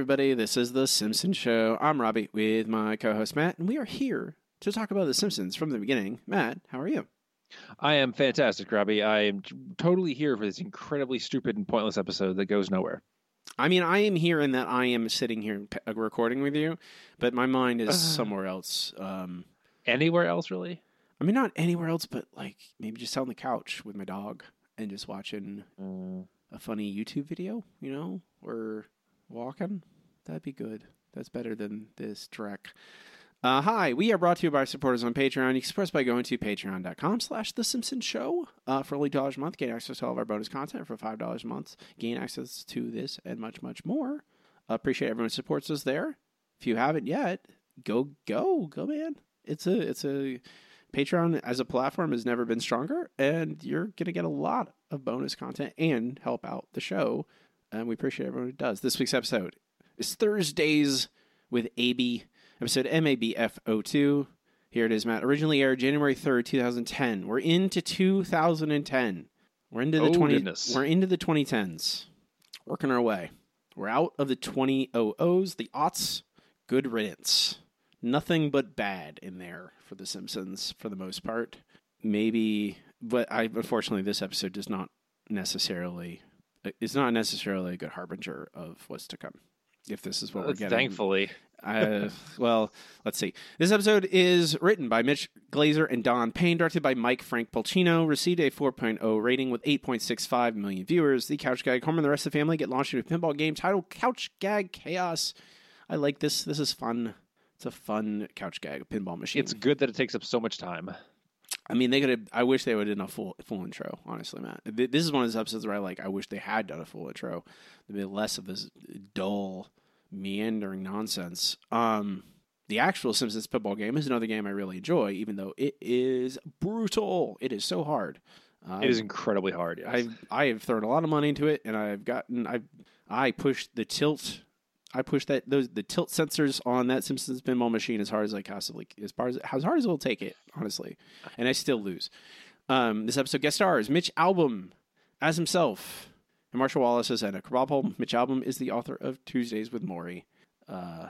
everybody. This is The Simpsons Show. I'm Robbie with my co host Matt, and we are here to talk about The Simpsons from the beginning. Matt, how are you? I am fantastic, Robbie. I am totally here for this incredibly stupid and pointless episode that goes nowhere. I mean, I am here in that I am sitting here uh, recording with you, but my mind is uh, somewhere else. Um, anywhere else, really? I mean, not anywhere else, but like maybe just on the couch with my dog and just watching mm. a funny YouTube video, you know, or walking. That'd be good. That's better than this trek. Uh, hi, we are brought to you by our supporters on Patreon. You can support us by going to patreon.com slash The Simpsons Show. Uh, for only $1 a month, gain access to all of our bonus content. For $5 a month, gain access to this and much, much more. Uh, appreciate everyone who supports us there. If you haven't yet, go, go, go, man. It's a, it's a, Patreon as a platform has never been stronger, and you're going to get a lot of bonus content and help out the show. And we appreciate everyone who does. This week's episode is Thursdays with Abie episode MABF02. Here it is, Matt. Originally aired January 3rd, 2010. We're into 2010. We're into the oh, 20 goodness. We're into the 2010s. Working our way. We're out of the 2000s, the aughts. Good riddance. Nothing but bad in there for the Simpsons for the most part. Maybe but I unfortunately this episode does not necessarily it's not necessarily a good harbinger of what's to come if this is what we're getting. Thankfully. uh, well, let's see. This episode is written by Mitch Glazer and Don Payne, directed by Mike Frank Polcino, received a 4.0 rating with 8.65 million viewers. The Couch Gag Homer and the rest of the family get launched into a pinball game titled Couch Gag Chaos. I like this. This is fun. It's a fun couch gag pinball machine. It's good that it takes up so much time. I mean, they could have. I wish they would have done a full full intro. Honestly, Matt, this is one of those episodes where I like. I wish they had done a full intro. There'd be less of this dull meandering nonsense. Um, the actual Simpsons football game is another game I really enjoy, even though it is brutal. It is so hard. Uh, it is incredibly hard. Yes. I've I have thrown a lot of money into it, and I've gotten I I pushed the tilt. I push that those the tilt sensors on that Simpsons pinball machine as hard as I possibly as far as as hard as it'll take it, honestly, and I still lose. Um, this episode guest stars Mitch Albom as himself, and Marcia Wallace is Edna Krabappel. Mitch Albom is the author of Tuesdays with Morrie, uh,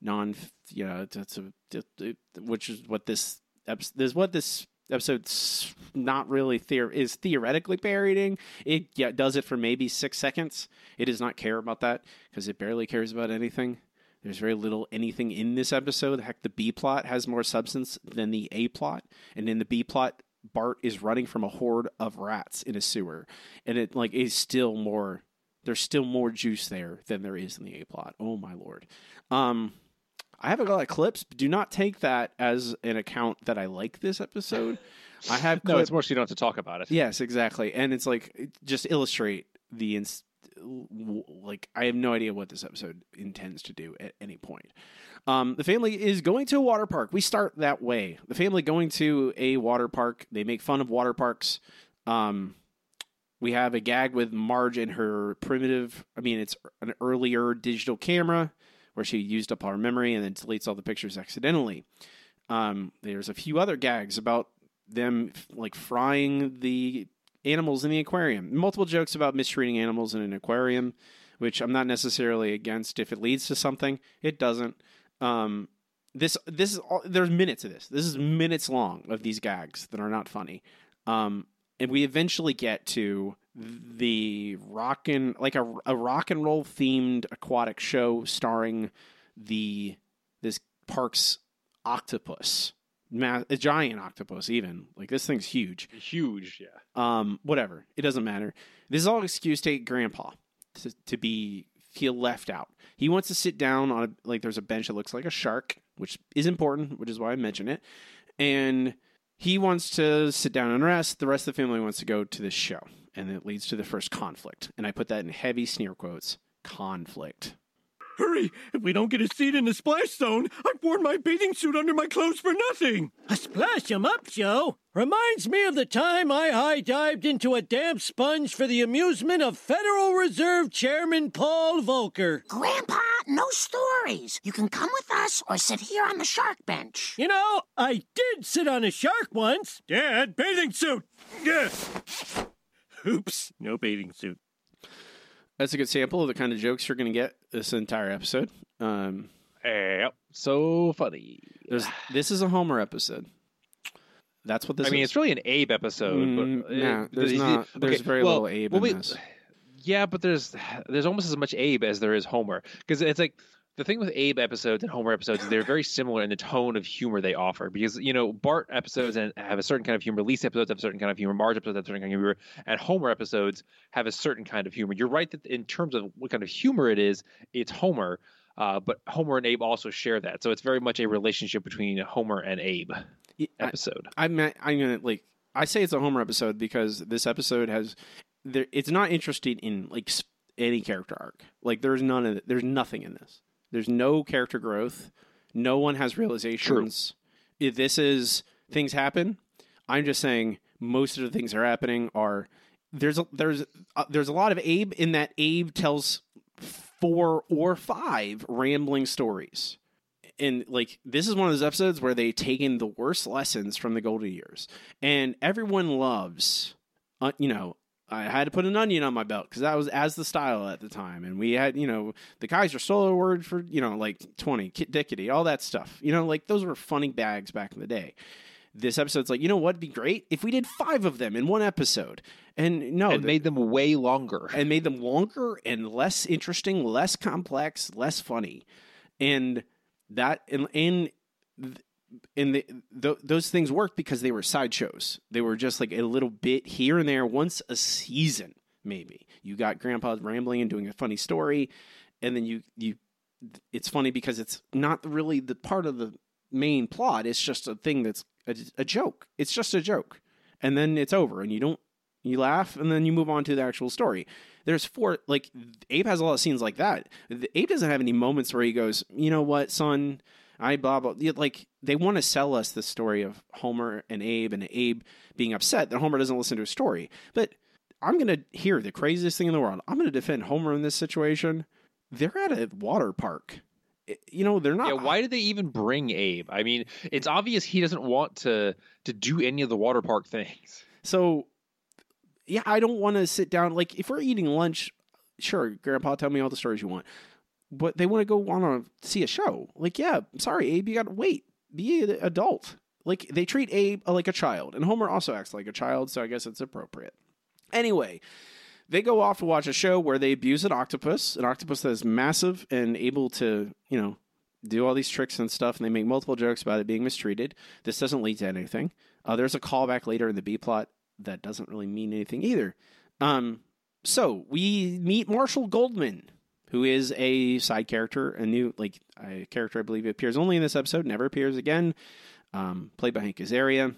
non, you know, that's a, which is what this episode, is what this episode's not really theor- is theoretically parodying. It yeah, does it for maybe six seconds. It does not care about that because it barely cares about anything. There's very little anything in this episode. Heck, the B plot has more substance than the A plot, and in the B plot, Bart is running from a horde of rats in a sewer, and it like is still more. There's still more juice there than there is in the A plot. Oh my lord. Um, I have a lot of clips. But do not take that as an account that I like this episode. I have no. It's more so you don't have to talk about it. Yes, exactly. And it's like just illustrate the ins- like I have no idea what this episode intends to do at any point. Um, the family is going to a water park. We start that way. The family going to a water park. They make fun of water parks. Um, we have a gag with Marge and her primitive. I mean, it's an earlier digital camera where she used up our memory and then deletes all the pictures accidentally. Um, there's a few other gags about them like frying the animals in the aquarium. Multiple jokes about mistreating animals in an aquarium, which I'm not necessarily against if it leads to something. It doesn't. Um, this this is all, there's minutes of this. This is minutes long of these gags that are not funny. Um, and we eventually get to the rock and like a, a rock and roll themed aquatic show starring the this park's octopus. A giant octopus even. Like this thing's huge. Huge yeah. Um whatever. It doesn't matter. This is all excuse to grandpa to, to be feel left out. He wants to sit down on a like there's a bench that looks like a shark which is important which is why i mention it. And he wants to sit down and rest the rest of the family wants to go to this show and it leads to the first conflict. And I put that in heavy sneer quotes conflict. Hurry! If we don't get a seat in the splash zone, I've worn my bathing suit under my clothes for nothing! A splash 'em up show? Reminds me of the time I high dived into a damp sponge for the amusement of Federal Reserve Chairman Paul Volcker. Grandpa, no stories. You can come with us or sit here on the shark bench. You know, I did sit on a shark once. Dad, bathing suit! Yes! Oops, no bathing suit. That's a good sample of the kind of jokes you're going to get this entire episode. Um, Yep. So funny. this is a Homer episode. That's what this I mean, is. it's really an Abe episode. Mm, but, nah, uh, there's the- not. There's okay, very well, little Abe well, in wait, this. Yeah, but there's there's almost as much Abe as there is Homer because it's like the thing with Abe episodes and Homer episodes is they're very similar in the tone of humor they offer because you know Bart episodes and have a certain kind of humor, Lisa episodes have a certain kind of humor, Marge episodes have a certain kind of humor, and Homer episodes have a certain kind of humor. You're right that in terms of what kind of humor it is, it's Homer. Uh, but Homer and Abe also share that, so it's very much a relationship between Homer and Abe Yeah, episode. I meant I'm gonna like I say it's a Homer episode because this episode has there. It's not interested in like any character arc. Like there's none of it. There's nothing in this. There's no character growth. No one has realizations. If this is things happen. I'm just saying most of the things that are happening are there's a, there's uh, there's a lot of Abe in that Abe tells four or five rambling stories and like this is one of those episodes where they taken the worst lessons from the golden years and everyone loves uh, you know i had to put an onion on my belt because that was as the style at the time. And we had you know the kaiser solo word for you know like 20 kit dickety all that stuff. You know like those were funny bags back in the day. This episode's like you know what'd be great? If we did five of them in one episode. And no and the- made them way longer. and made them longer and less interesting, less complex, less funny, and that and and and the, th- those things worked because they were sideshows. They were just like a little bit here and there, once a season, maybe. You got grandpa rambling and doing a funny story, and then you you. It's funny because it's not really the part of the main plot. It's just a thing that's a, a joke. It's just a joke, and then it's over, and you don't you laugh and then you move on to the actual story there's four like abe has a lot of scenes like that abe doesn't have any moments where he goes you know what son i blah blah like they want to sell us the story of homer and abe and abe being upset that homer doesn't listen to his story but i'm gonna hear the craziest thing in the world i'm gonna defend homer in this situation they're at a water park you know they're not Yeah, why did they even bring Abe? I mean, it's obvious he doesn't want to to do any of the water park things. So, yeah, I don't want to sit down. Like, if we're eating lunch, sure, Grandpa, tell me all the stories you want. But they want to go want to see a show. Like, yeah, sorry, Abe, you got to wait. Be an adult. Like, they treat Abe like a child, and Homer also acts like a child, so I guess it's appropriate. Anyway, they go off to watch a show where they abuse an octopus, an octopus that is massive and able to, you know, do all these tricks and stuff, and they make multiple jokes about it being mistreated. This doesn't lead to anything. Uh, there's a callback later in the B plot that doesn't really mean anything either. Um, so we meet Marshall Goldman, who is a side character, a new like a character I believe appears only in this episode, never appears again. Um, played by Hank Azaria,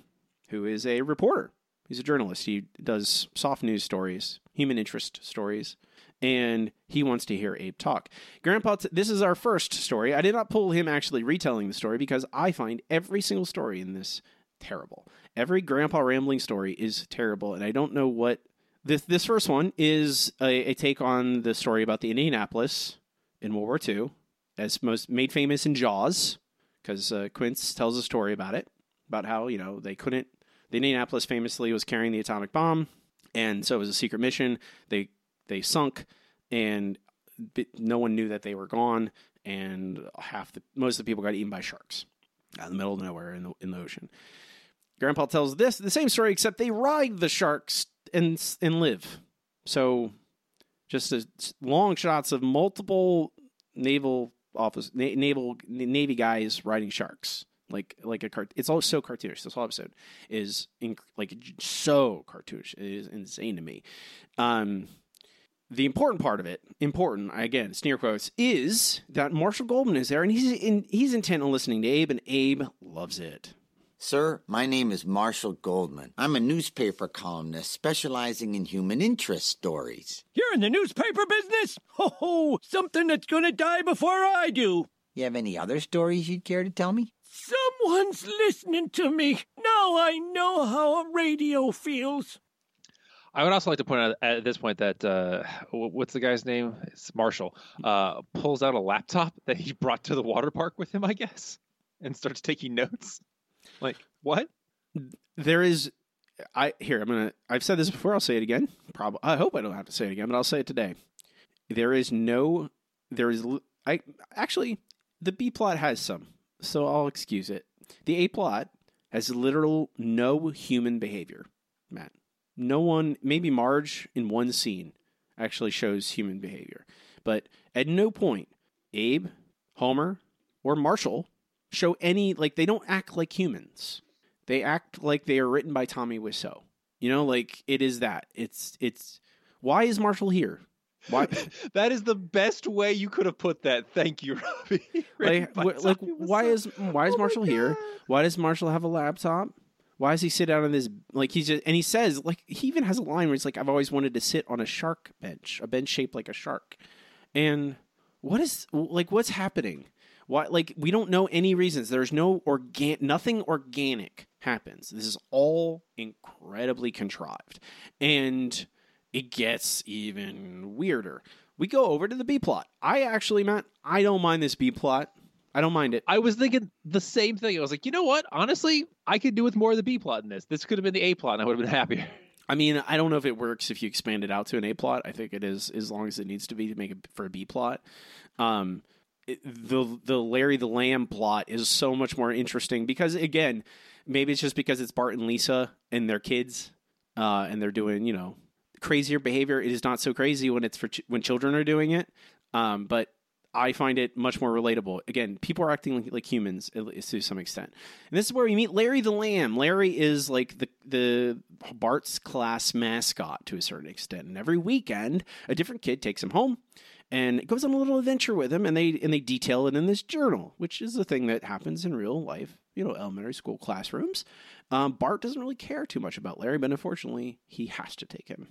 who is a reporter. He's a journalist. He does soft news stories, human interest stories, and he wants to hear Abe talk. Grandpa, t- this is our first story. I did not pull him actually retelling the story because I find every single story in this terrible. Every grandpa rambling story is terrible, and I don't know what this this first one is a, a take on the story about the Indianapolis in World War II, as most made famous in Jaws, because uh, Quint tells a story about it, about how you know they couldn't. The Indianapolis famously was carrying the atomic bomb, and so it was a secret mission. They they sunk, and no one knew that they were gone, and half the most of the people got eaten by sharks out in the middle of nowhere in the in the ocean. Grandpa tells this the same story, except they ride the sharks and and live. So, just a, long shots of multiple naval office na- naval navy guys riding sharks, like like a cart. It's all so cartoonish. This whole episode is inc- like so cartoonish. It is insane to me. Um, the important part of it, important again, sneer quotes, is that Marshall Goldman is there, and he's in, he's intent on listening to Abe, and Abe loves it. Sir, my name is Marshall Goldman. I'm a newspaper columnist specializing in human interest stories. You're in the newspaper business? Ho ho! Something that's gonna die before I do. You have any other stories you'd care to tell me? Someone's listening to me. Now I know how a radio feels. I would also like to point out at this point that uh, what's the guy's name? It's Marshall. Uh, pulls out a laptop that he brought to the water park with him, I guess, and starts taking notes. Like what? there is i here i'm gonna i've said this before i'll say it again probably i hope i don't have to say it again but i'll say it today there is no There is. I actually the B plot has some, so I'll excuse it. The A plot has literal no human behavior, Matt. No one, maybe Marge in one scene actually shows human behavior, but at no point Abe, Homer, or Marshall show any like they don't act like humans. They act like they are written by Tommy Wiseau. You know, like it is that. It's it's why is Marshall here? Why that is the best way you could have put that. Thank you, Robbie. Like, wh- like why is why is Oh Marshall here? Why does Marshall have a laptop? Why does he sit down on this like he's just and he says like he even has a line where he's like I've always wanted to sit on a shark bench, a bench shaped like a shark. And what is like what's happening? Why like we don't know any reasons. There's no organ nothing organic happens. This is all incredibly contrived. And it gets even weirder. We go over to the B plot. I actually, Matt, I don't mind this B plot. I don't mind it. I was thinking the same thing. I was like, you know what? Honestly, I could do with more of the B plot in this. This could have been the A plot, and I would have been happier. I mean, I don't know if it works if you expand it out to an A plot. I think it is as long as it needs to be to make it for a B plot. Um, the the Larry the Lamb plot is so much more interesting because again, maybe it's just because it's Bart and Lisa and their kids, uh, and they're doing you know crazier behavior. It is not so crazy when it's for ch- when children are doing it, um, but I find it much more relatable. Again, people are acting like, like humans to some extent. And this is where we meet Larry the Lamb. Larry is like the the Bart's class mascot to a certain extent. And every weekend, a different kid takes him home and goes on a little adventure with him and they and they detail it in this journal, which is a thing that happens in real life, you know, elementary school classrooms. Um, Bart doesn't really care too much about Larry, but unfortunately, he has to take him.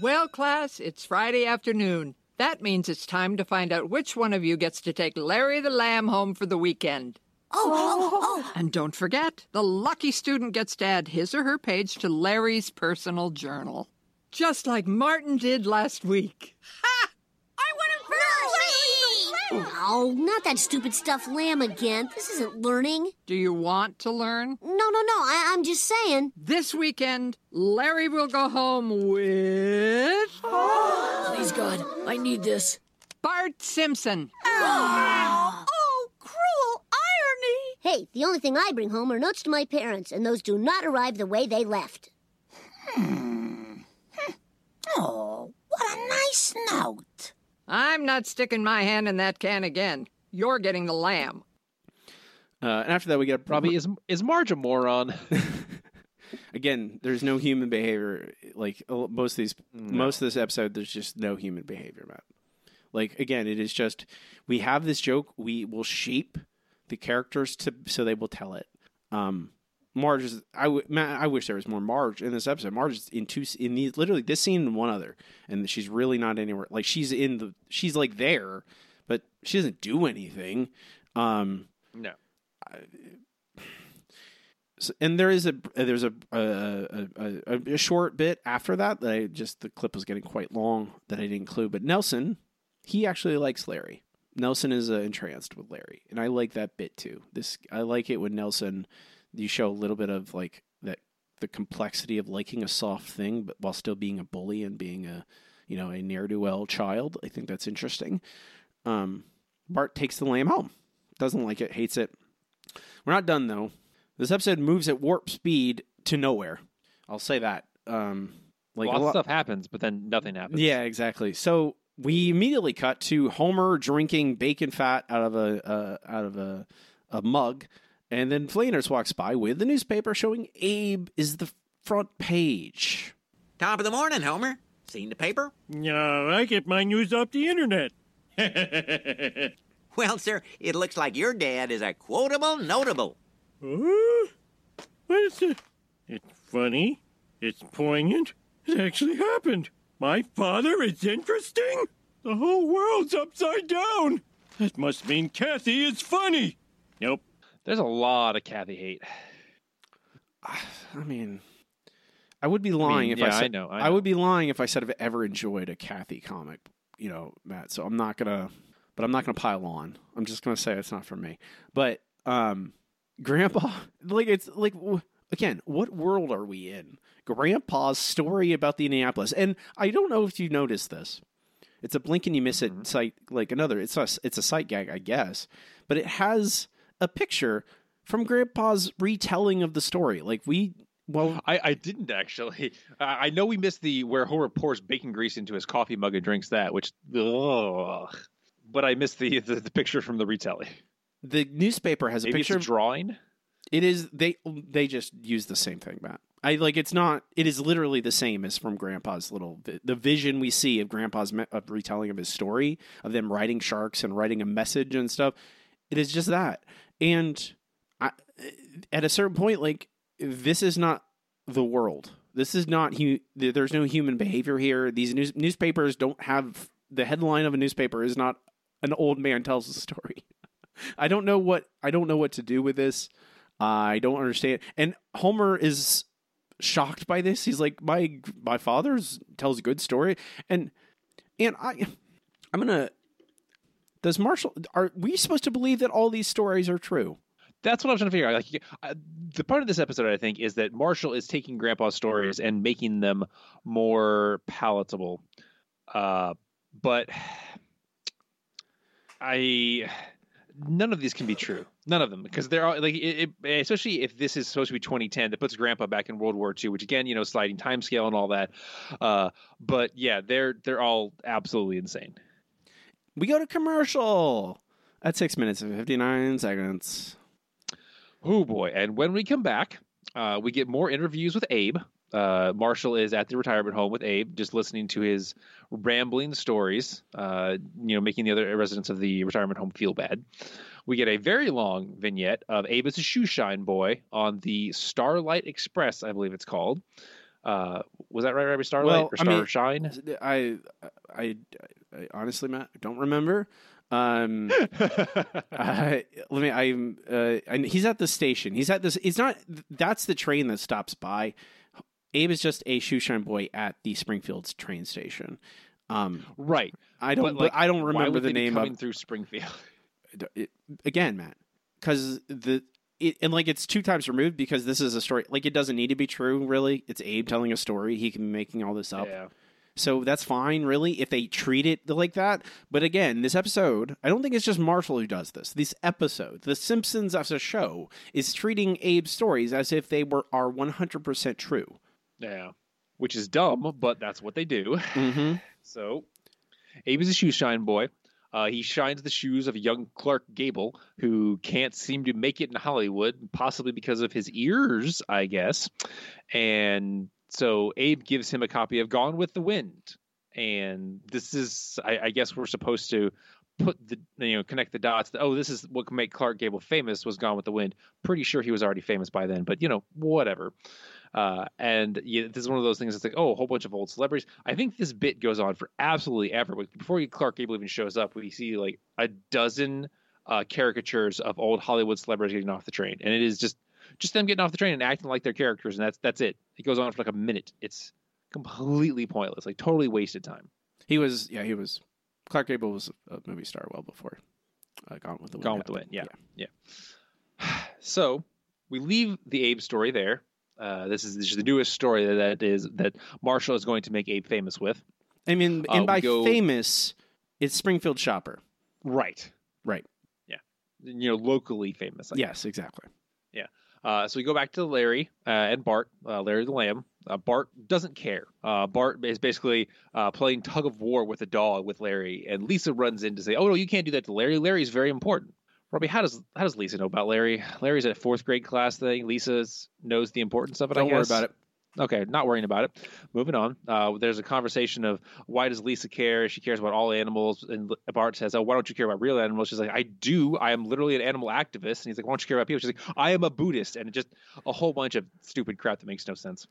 Well, class, it's Friday afternoon. That means it's time to find out which one of you gets to take Larry the Lamb home for the weekend. Oh, oh, oh. And don't forget, the lucky student gets to add his or her page to Larry's personal journal. Just like Martin did last week. Oh, not that stupid stuffed lamb again. This isn't learning. Do you want to learn? No, no, no. I- I'm just saying. This weekend, Larry will go home with. Oh, Please, God, I need this. Bart Simpson. Oh, cruel irony. Hey, the only thing I bring home are notes to my parents, and those do not arrive the way they left. Hmm. Oh, what a nice note. I'm not sticking my hand in that can again. You're getting the lamb. Uh, and after that, we get Robbie, is is Marge a moron? again, there's no human behavior. Like most of these, most of this episode, there's just no human behavior, Matt. Like again, it is just we have this joke. We will shape the characters to so they will tell it. Um, Marge is. I w- Matt, I wish there was more Marge in this episode. Marge is in two in these literally this scene and one other, and she's really not anywhere. Like she's in the she's like there, but she doesn't do anything. Um, no. so, and there is a there's a a, a a a short bit after that that I just the clip was getting quite long that I didn't include. But Nelson, he actually likes Larry. Nelson is uh, entranced with Larry, and I like that bit too. This I like it when Nelson you show a little bit of like that the complexity of liking a soft thing, but while still being a bully and being a you know a ne'er do well child. I think that's interesting. Um, Bart takes the lamb home. Doesn't like it, hates it. We're not done though. This episode moves at warp speed to nowhere. I'll say that. Um, like Lots a of lot- stuff happens, but then nothing happens. yeah, exactly. So we immediately cut to Homer drinking bacon fat out of a uh, out of a, a mug, and then Flanders walks by with the newspaper showing Abe is the front page. Top of the morning, Homer. Seen the paper? No, I get my news off the internet. Well, sir, it looks like your dad is a quotable notable. Huh? What is it? It's funny. It's poignant. It actually happened. My father is interesting? The whole world's upside down. That must mean Kathy is funny. Nope. There's a lot of Kathy hate. I mean, I would be lying if yeah, I I said know, I I would be lying if I said I've ever enjoyed a Kathy comic, you know, Matt. So I'm not gonna, but I'm not gonna pile on. I'm just gonna say it's not for me. But um, Grandpa, like it's like again, what world are we in? Grandpa's story about the Indianapolis, and I don't know if you noticed this. It's a blink and you miss it Mm-hmm. sight like another. It's a it's a sight gag, I guess, but it has a picture from Grandpa's retelling of the story. Like we, well, I, I didn't actually. I I know we missed the where Homer pours bacon grease into his coffee mug and drinks that, which, ugh. but I missed the, the the picture from the retelling. the newspaper has a Maybe picture. it's a drawing. It is they they just use the same thing, Matt. I like it's not. It is literally the same as from Grandpa's little the vision we see of Grandpa's me- of retelling of his story of them riding sharks and writing a message and stuff. It is just that, and I, at a certain point, like this is not the world. This is not hu- There's no human behavior here. These news- newspapers don't have the headline of a newspaper is not an old man tells a story. I don't know what I don't know what to do with this. I don't understand. And Homer is shocked by this. He's like, my my father's tells a good story, and and I, I'm gonna. Does Marshall? Are we supposed to believe that all these stories are true? That's what I'm trying to figure out. Like uh, the part of this episode, I think, is that Marshall is taking Grandpa's stories and making them more palatable. Uh, but I, none of these can be true. None of them, because they're all like, it, it, especially if this is supposed to be 2010, that puts Grandpa back in World War II, which again, you know, sliding time scale and all that. Uh, but yeah, they're they're all absolutely insane. We go to commercial at six minutes and fifty nine seconds. Oh boy! And when we come back, uh, we get more interviews with Abe. Uh, Marshall is at the retirement home with Abe, just listening to his rambling stories. Uh, you know, making the other residents of the retirement home feel bad. We get a very long vignette of Abe as a shoe shine boy on the Starlight Express, I believe it's called. Uh, was that right, Robbie Starlight Well, or I Star mean, Shine? I, I, I honestly, Matt, I don't remember. Um, I, let me. I'm. Uh, and he's at the station. He's at this. It's not. That's the train that stops by. Abe is just a shoe shine boy at the Springfield's train station. Um, right. I don't. But, but I don't remember the name coming of through Springfield. it, again, Matt, because the it, and like it's two times removed because this is a story. Like it doesn't need to be true, really. It's Abe telling a story. He can be making all this up. Yeah. So that's fine, really, if they treat it like that. But again, this episode, I don't think it's just Marshall who does this. This episode, The Simpsons as a show, is treating Abe's stories as if they were are one hundred percent true. Yeah. Which is dumb, but that's what they do. Mm-hmm. So, Abe is a shoe shine boy. Uh, he shines the shoes of young Clark Gable, who can't seem to make it in Hollywood, possibly because of his ears, I guess. And so Abe gives him a copy of Gone with the Wind. And this is, I, I guess, we're supposed to put the, you know, connect the dots. That, oh, this is what can make Clark Gable famous. Was Gone with the Wind. Pretty sure he was already famous by then, but you know, whatever. Uh, and yeah, this is one of those things that's like, oh, a whole bunch of old celebrities. I think this bit goes on for absolutely ever. Before Clark Gable even shows up, we see like a dozen uh, caricatures of old Hollywood celebrities getting off the train, and it is just just them getting off the train and acting like their characters, and that's that's it. It goes on for like a minute. It's completely pointless, like totally wasted time. He was, yeah, he was. Clark Gable was a movie star well before uh, Gone with the Wind. Gone with the Wind, happened. yeah, yeah. So we leave the Abe story there. Uh, this is, this is the newest story that, is that Marshall is going to make Abe famous with. I mean, Uh, and we by go- famous, it's Springfield Shopper. Right. Right. Yeah. You know, locally famous. I yes, exactly. Uh, so we go back to Larry uh, and Bart, uh, Larry the Lamb. Uh, Bart doesn't care. Uh, Bart is basically uh, playing tug of war with a dog with Larry, and Lisa runs in to say, "Oh no, you can't do that to Larry. Larry's very important." Robbie, how does how does Lisa know about Larry? Larry's a fourth grade class thing. Lisa knows the importance of it. I don't worry about it. Okay, not worrying about it. Moving on. Uh, there's a conversation of why does Lisa care? She cares about all animals. And Bart says, "Oh, why don't you care about real animals?" She's like, "I do. I am literally an animal activist." And he's like, "Why don't you care about people?" She's like, "I am a Buddhist," and just a whole bunch of stupid crap that makes no sense.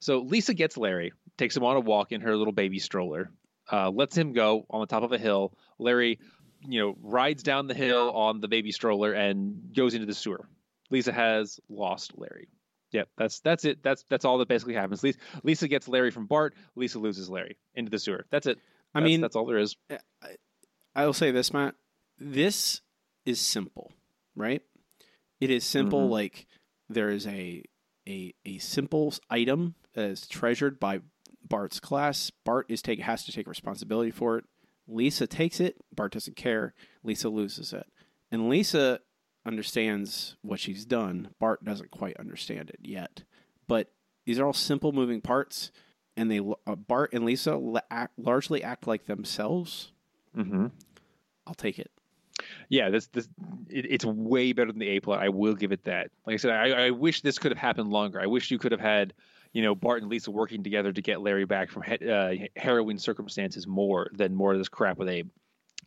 So Lisa gets Larry, takes him on a walk in her little baby stroller, uh, lets him go on the top of a hill. Larry, you know, rides down the hill on the baby stroller and goes into the sewer. Lisa has lost Larry. Yep, that's that's it. That's that's all that basically happens. Lisa, Lisa gets Larry from Bart. Lisa loses Larry into the sewer. That's it. I That's- mean, that's all there is. I will say this, Matt. This is simple, right? It is simple. Mhm. Like there is a a a simple item that is treasured by Bart's class. Bart is take has to take responsibility for it. Lisa takes it. Bart doesn't care. Lisa loses it, and Lisa understands what she's done. Bart doesn't quite understand it yet, but these are all simple moving parts, and they uh, Bart and Lisa la- act, largely act like themselves. Mm-hmm. I'll take it. Yeah, this this it, it's way better than the A plot. I will give it that. Like I said, I, I wish this could have happened longer. I wish you could have had, you know, Bart and Lisa working together to get Larry back from he- uh, harrowing circumstances more than more of this crap with Abe.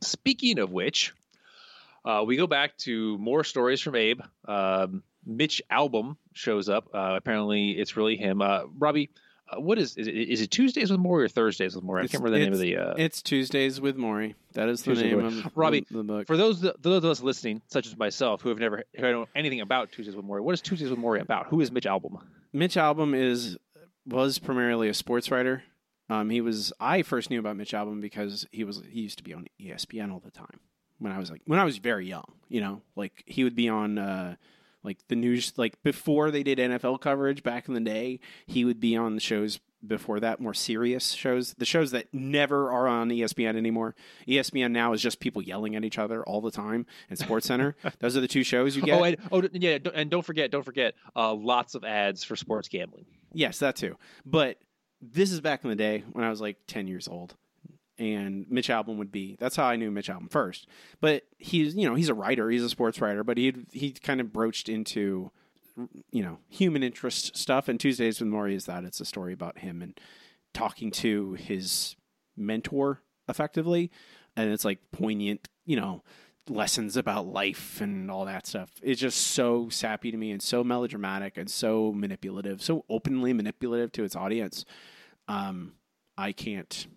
Speaking of which, uh, we go back to more stories from Abe. Um, Mitch Albom shows up. Uh, apparently, it's really him. Uh, Robbie, uh, what is is it, is it Tuesdays with Morrie or Thursdays with Morrie? I can't remember the name of the. Uh, It's Tuesdays with Morrie. That is the Tuesdays name of Robbie, the, book. For those those of us listening, such as myself, who have never who know anything about Tuesdays with Morrie, what is Tuesdays with Morrie about? Who is Mitch Albom? Mitch Albom is was primarily a sports writer. Um, he was I first knew about Mitch Albom because he was he used to be on ESPN all the time when I was like when I was very young. You know, like he would be on uh, like the news like before they did NFL coverage back in the day. He would be on the shows before that more serious shows the shows that never are on espn anymore espn now is just people yelling at each other all the time and sports center those are the two shows you get Oh, and, oh, yeah, and don't forget, don't forget, uh, lots of ads for sports gambling. Yes, that too. But this is back in the day when I was like 10 years old. And Mitch Albom would be that's how I knew Mitch Albom first. But he's you know, he's a writer, he's a sports writer, but he he kind of broached into you know, human interest stuff and Tuesdays with Morrie is that it's a story about him and talking to his mentor effectively and it's like poignant, you know, lessons about life and all that stuff. It's just so sappy to me and so melodramatic and so manipulative, so openly manipulative to its audience. Um, I can't.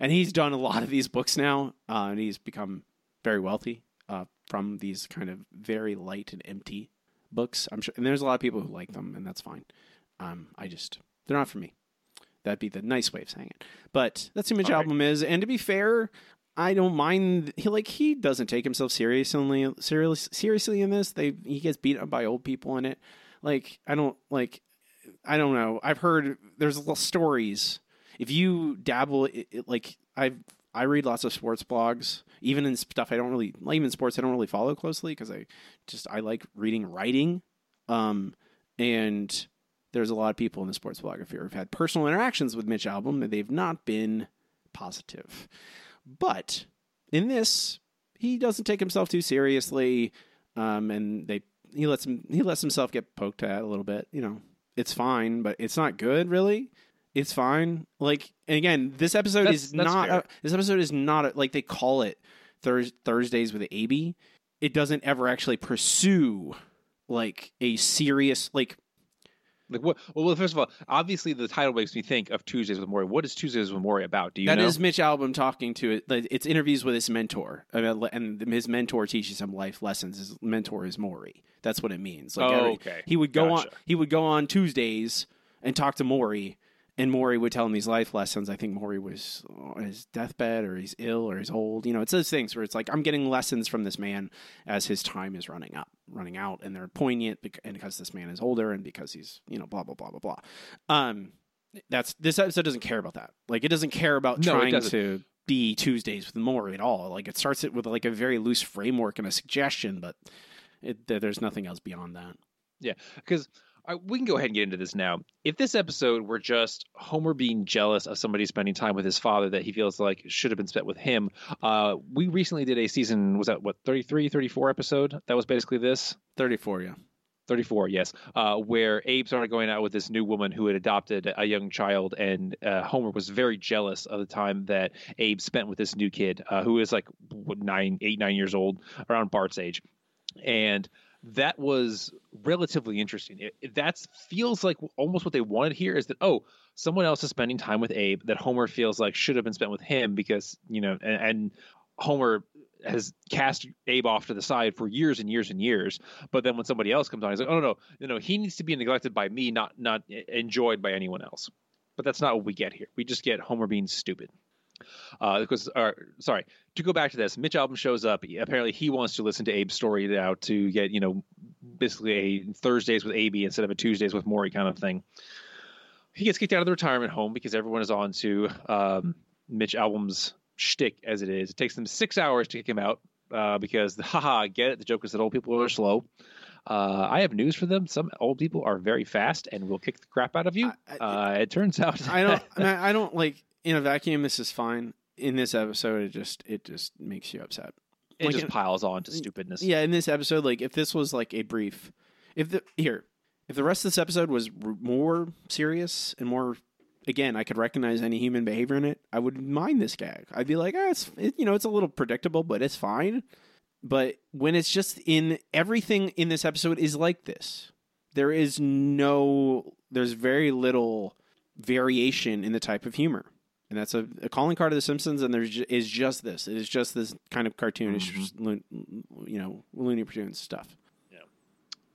And he's done a lot of these books now, uh, and he's become very wealthy uh, from these kind of very light and empty books. I'm sure, and there's a lot of people who like them, and that's fine. Um, I just they're not for me. That'd be the nice way of saying it. But that's who All right. Albom is, and to be fair, I don't mind. He like he doesn't take himself seriously seriously in this. They he gets beat up by old people in it. Like I don't like. I don't know. I've heard there's little stories. If you dabble, it, it, like I I read lots of sports blogs, even in stuff I don't really, like, even sports I don't really follow closely because I just I like reading writing. Um, and there's a lot of people in the sports blogosphere who've had personal interactions with Mitch Albom and they've not been positive. But in this, he doesn't take himself too seriously, um, and they he lets him he lets himself get poked at a little bit. You know, it's fine, but it's not good really. It's fine. Like and again, this episode That's- is that's not a, this episode is not a, like they call it Thurs Thursdays with Abie. It doesn't ever actually pursue like a serious like Like what? Well, first of all, obviously the title makes me think of Tuesdays with Morrie. What is Tuesdays with Morrie about? Do you That know? is Mitch Albom talking to it. It's interviews with his mentor, uh, I mean, and his mentor teaches him life lessons. His mentor is Morrie. That's what it means. Like Oh, okay. He would go Gotcha. on. He would go on Tuesdays and talk to Morrie, and Morrie would tell him these life lessons. I think Morrie was on his deathbed, or he's ill, or he's old. You know, it's those things where it's like I'm getting lessons from this man as his time is running up, running out, and they're poignant, bec- and because this man is older, and because he's you know blah blah blah blah blah. Um, that's this episode doesn't care about that. Like it doesn't care about No, trying to be Tuesdays with Morrie at all. Like it starts it with like a very loose framework and a suggestion, but it, there's nothing else beyond that. Yeah, because we can go ahead and get into this now. If this episode were just Homer being jealous of somebody spending time with his father that he feels like should have been spent with him, uh, we recently did a season, was that what, 33, 34 episode? That was basically this? 34, yeah. 34, yes, uh, where Abe started going out with this new woman who had adopted a young child, and uh, Homer was very jealous of the time that Abe spent with this new kid, uh, who is like what, nine, eight, nine years old, around Bart's age, and that was relatively interesting. That feels like almost what they wanted here is that oh, someone else is spending time with Abe that Homer feels like should have been spent with him because you know, and, and Homer has cast Abe off to the side for years and years and years. But then when somebody else comes on, he's like, oh no, no, no, no, he needs to be neglected by me, not not enjoyed by anyone else. But that's not what we get here. We just get Homer being stupid. Uh, because, or, sorry, to go back to this, Mitch Albom shows up. Apparently, he wants to listen to Abe's story now to get, you know, basically a Thursdays with Abie instead of a Tuesdays with Morrie kind of thing. He gets kicked out of the retirement home because everyone is on to um, Mitch Albom's shtick as it is. It takes them six hours to kick him out uh, because, haha, get it. The joke is that old people are slow. Uh, I have news for them. Some old people are very fast and will kick the crap out of you. Uh, it turns out I don't. I don't like in a vacuum. This is fine. In this episode, it just it just makes you upset. it Like, just in- piles on to stupidness. Yeah, in this episode, like if this was like a brief, if the here, if the rest of this episode was r- more serious and more, again, I could recognize any human behavior in it. I would mind this gag. I'd be like, ah, it's it, you know, it's a little predictable, but it's fine. But when it's just in everything in this episode is like this, there is no, there's very little variation in the type of humor. And that's a, a calling card of The Simpsons, and there is just this. It is just this kind of cartoonish, loon, you know, Looney Tunes stuff. Yeah.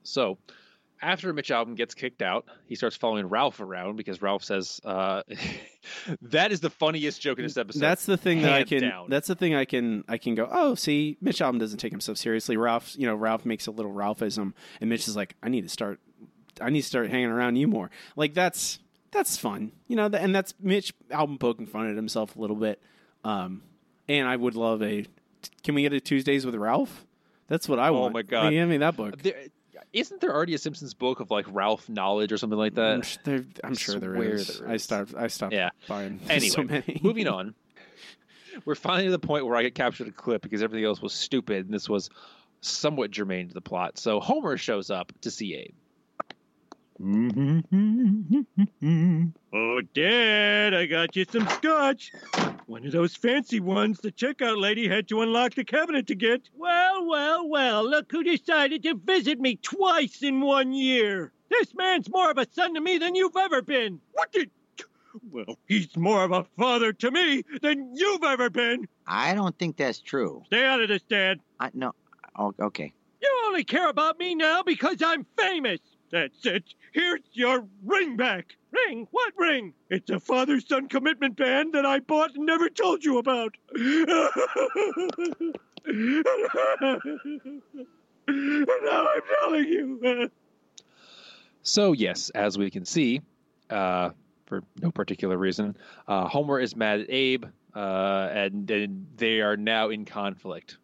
So after Mitch Albom gets kicked out, he starts following Ralph around because Ralph says, uh, "That is the funniest joke in this episode." That's the thing that I can. down. That's the thing I can. I can go. Oh, see, Mitch Albom doesn't take himself seriously. Ralph, you know, Ralph makes a little Ralphism, and Mitch is like, I need to start. I need to start hanging around you more. Like that's that's fun, you know. And that's Mitch Albom poking fun at himself a little bit. Um, and I would love a. Can we get a Tuesdays with Ralph? That's what I Oh want. Oh my God. Give me that book. There, isn't there already a Simpsons book of like Ralph knowledge or something like that? I'm, sh- there- I'm sure there is. I is. stopped. I stopped Yeah. buying Anyway, so many. moving on. We're finally to the point where I get captured a clip because everything else was stupid, and this was somewhat germane to the plot. So Homer shows up to see Abe. Mm-hmm. Oh, Dad, I got you some scotch. One of those fancy ones the checkout lady had to unlock the cabinet to get. Well, well, well, look who decided to visit me twice in one year. This man's more of a son to me than you've ever been. What did. Well, he's more of a father to me than you've ever been. I don't think that's true. Stay out of this, Dad. I, no. Oh, okay. You only care about me now because I'm famous. That's it. Here's your ring back. Ring? What ring? It's a father son commitment band that I bought and never told you about. now I'm telling you. So yes, as we can see, uh, for no particular reason, uh, Homer is mad at Abe, uh, and, and they are now in conflict.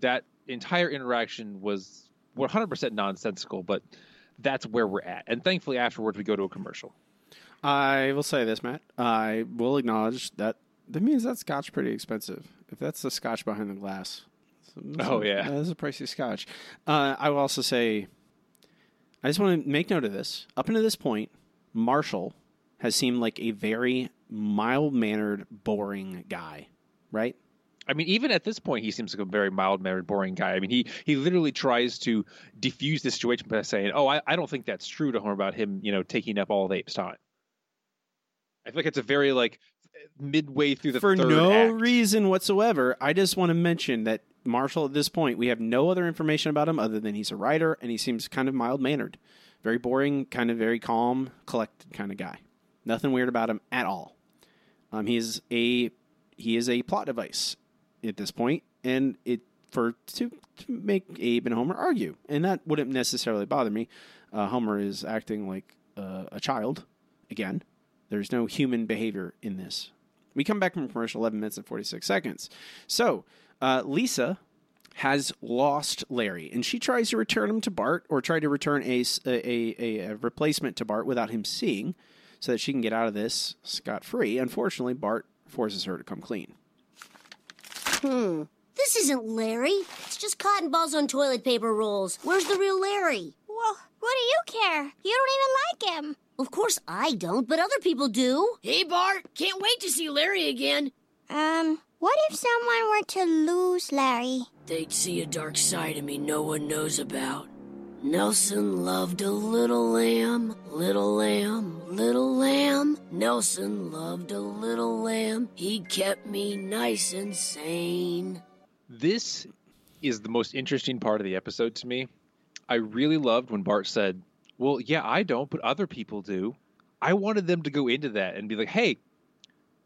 That entire interaction was 100% nonsensical, but that's where we're at. And thankfully, afterwards, we go to a commercial. I will say this, Matt. I will acknowledge that that means that scotch pretty expensive. If that's the scotch behind the glass. Oh, yeah. That is a pricey scotch. Uh, I will also say, I just want to make note of this. Up until this point, Marshall has seemed like a very mild mannered, boring guy, right? I mean, even at this point, he seems like a very mild mannered, boring guy. I mean, he he literally tries to defuse the situation by saying, "Oh, I, I don't think that's true to Homer about him, you know, taking up all of Abe's time." I feel like it's a very like midway through the For no act. reason whatsoever, I just want to mention that Marshall, at this point, we have no other information about him other than he's a writer and he seems kind of mild mannered. Very boring, kind of very calm, collected kind of guy. Nothing weird about him at all. Um, he is a he is a plot device at this point, and it for to, to make Abe and Homer argue, and that wouldn't necessarily bother me. Uh, Homer is acting like uh, a child again. There's no human behavior in this. We come back from commercial 11 minutes and 46 seconds. So, uh, Lisa has lost Larry, and she tries to return him to Bart, or try to return a a replacement to Bart without him seeing, so that she can get out of this scot free. Unfortunately, Bart forces her to come clean. Hmm. This isn't Larry. It's just cotton balls on toilet paper rolls. Where's the real Larry? Well, what do you care? You don't even like him. Of course I don't, but other people do. Hey, Bart, can't wait to see Larry again. Um, what if someone were to lose Larry? They'd see a dark side of me no one knows about. Nelson loved a little lamb, little lamb, little lamb. Nelson loved a little lamb. He kept me nice and sane. This is the most interesting part of the episode to me. I really loved when Bart said, "Well, yeah, I don't, but other people do." I wanted them to go into that and be like, "Hey,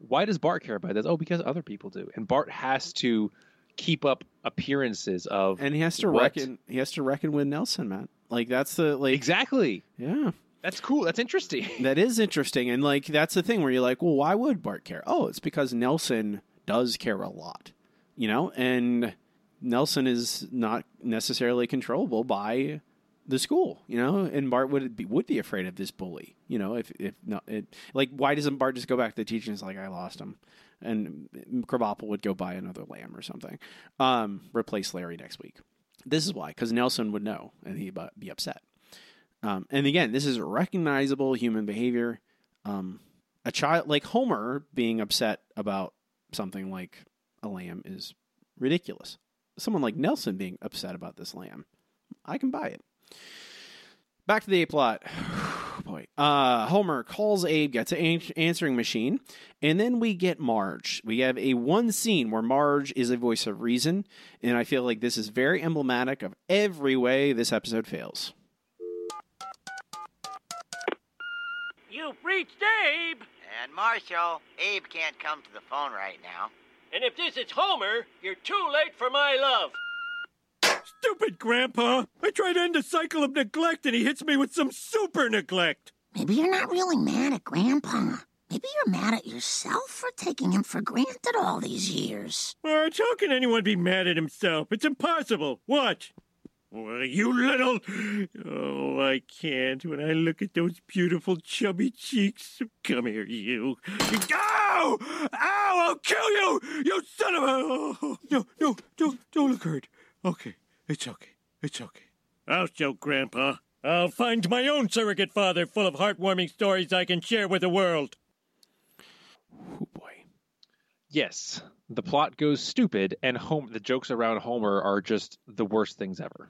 Why does Bart care about this? Oh, because other people do, and Bart has to keep up appearances of and he has to what- reckon he has to reckon with Nelson, man. Like that's the like exactly. yeah. That's cool. That's interesting. That is interesting. And like that's the thing where you're like, well, why would Bart care? Oh, it's because Nelson does care a lot. You know, and Nelson is not necessarily controllable by the school, you know, and Bart would be would be afraid of this bully, you know, if if not it like why doesn't Bart just go back to the teacher and is like I lost him, and Krabappel would go buy another lamb or something, um, replace Larry next week. This is why, because Nelson would know and he'd be upset. Um, and again, this is recognizable human behavior. Um, a child like Homer being upset about something like a lamb is ridiculous. Someone like Nelson being upset about this lamb, I can buy it. Back to the A plot. Boy, uh, Homer calls Abe, gets an answering machine, and then we get Marge. We have a one scene where Marge is a voice of reason, and I feel like this is very emblematic of every way this episode fails. You've reached Abe. And Marshall, Abe can't come to the phone right now. And if this is Homer, you're too late for my love. Stupid Grandpa! I try to end a cycle of neglect and he hits me with some super neglect! Maybe you're not really mad at Grandpa. Maybe you're mad at yourself for taking him for granted all these years. Marge, how can anyone be mad at himself? It's impossible. Watch. Well, you little. Oh, I can't when I look at those beautiful chubby cheeks. Come here, you. Ow! Ow! I'll kill you! You son of a. Oh, no, no, don't, don't look hurt. Okay, it's okay. It's okay. I'll show Grandpa. I'll find my own surrogate father full of heartwarming stories I can share with the world. Oh boy. Yes, the plot goes stupid, and home the jokes around Homer are just the worst things ever.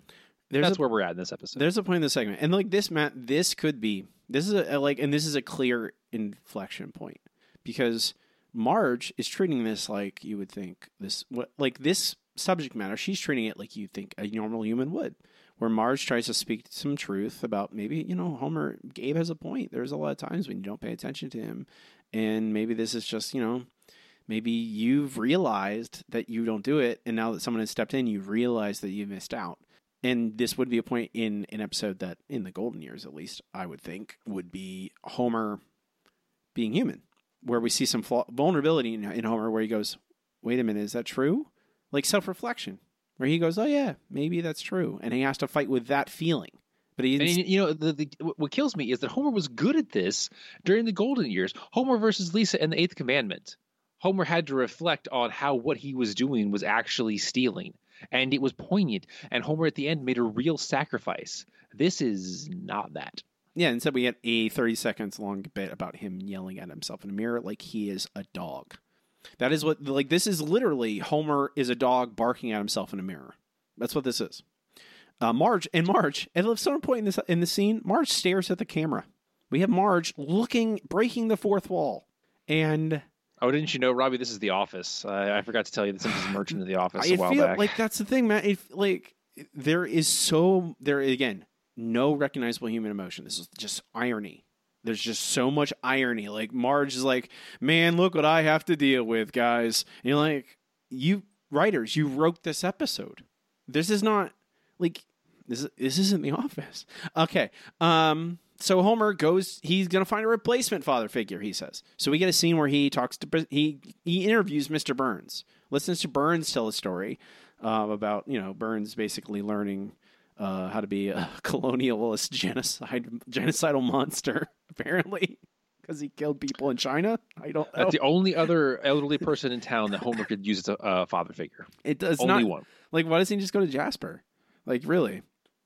There's That's a, where we're at in this episode. There's a point in the segment, and like this, Matt, this could be this is a, a like, and this is a clear inflection point because Marge is treating this like you would think this what like this subject matter. She's treating it like you think a normal human would. Where Marge tries to speak some truth about maybe you know Homer Abe has a point. There's a lot of times when you don't pay attention to him, and maybe this is just you know maybe you've realized that you don't do it, and now that someone has stepped in, you've realized that you missed out and this would be a point in an episode that in the golden years at least i would think would be homer being human where we see some flaw- vulnerability in, in homer where he goes wait a minute is that true like self-reflection where he goes oh yeah maybe that's true and he has to fight with that feeling but he And you know, the, the what kills me is that Homer was good at this during the golden years. Homer versus Lisa and the Eighth Commandment. Homer had to reflect on how what he was doing was actually stealing, and it was poignant. And Homer at the end made a real sacrifice. This is not that. yeah instead we get a 30 seconds long bit about him yelling at himself in a mirror like he is a dog that is what like this is literally homer is a dog barking at himself in a mirror that's what this is uh, Marge and Marge at some point in this in the scene, Marge stares at the camera. We have Marge looking, breaking the fourth wall, and Oh, didn't you know, Robbie? This is The Office. I, I forgot to tell you that Simpsons merchant of The Office I a while feel back. like that's the thing, man. It, like there is so there again no recognizable human emotion. This is just irony. There's just so much irony. Like Marge is like, man, look what I have to deal with, guys. And you're like, you writers, you wrote this episode. This is not like this. This isn't The Office. Okay. Um. So Homer goes. He's gonna find a replacement father figure. He says. So we get a scene where he talks to he he interviews Mr. Burns. Listens to Burns tell a story uh, about you know Burns basically learning uh, how to be a colonialist genocide genocidal monster apparently because he killed people in China. I don't know. That's the only other elderly person in town that Homer could use as a uh, father figure. It does only not one. like why doesn't he just go to Jasper? Like really?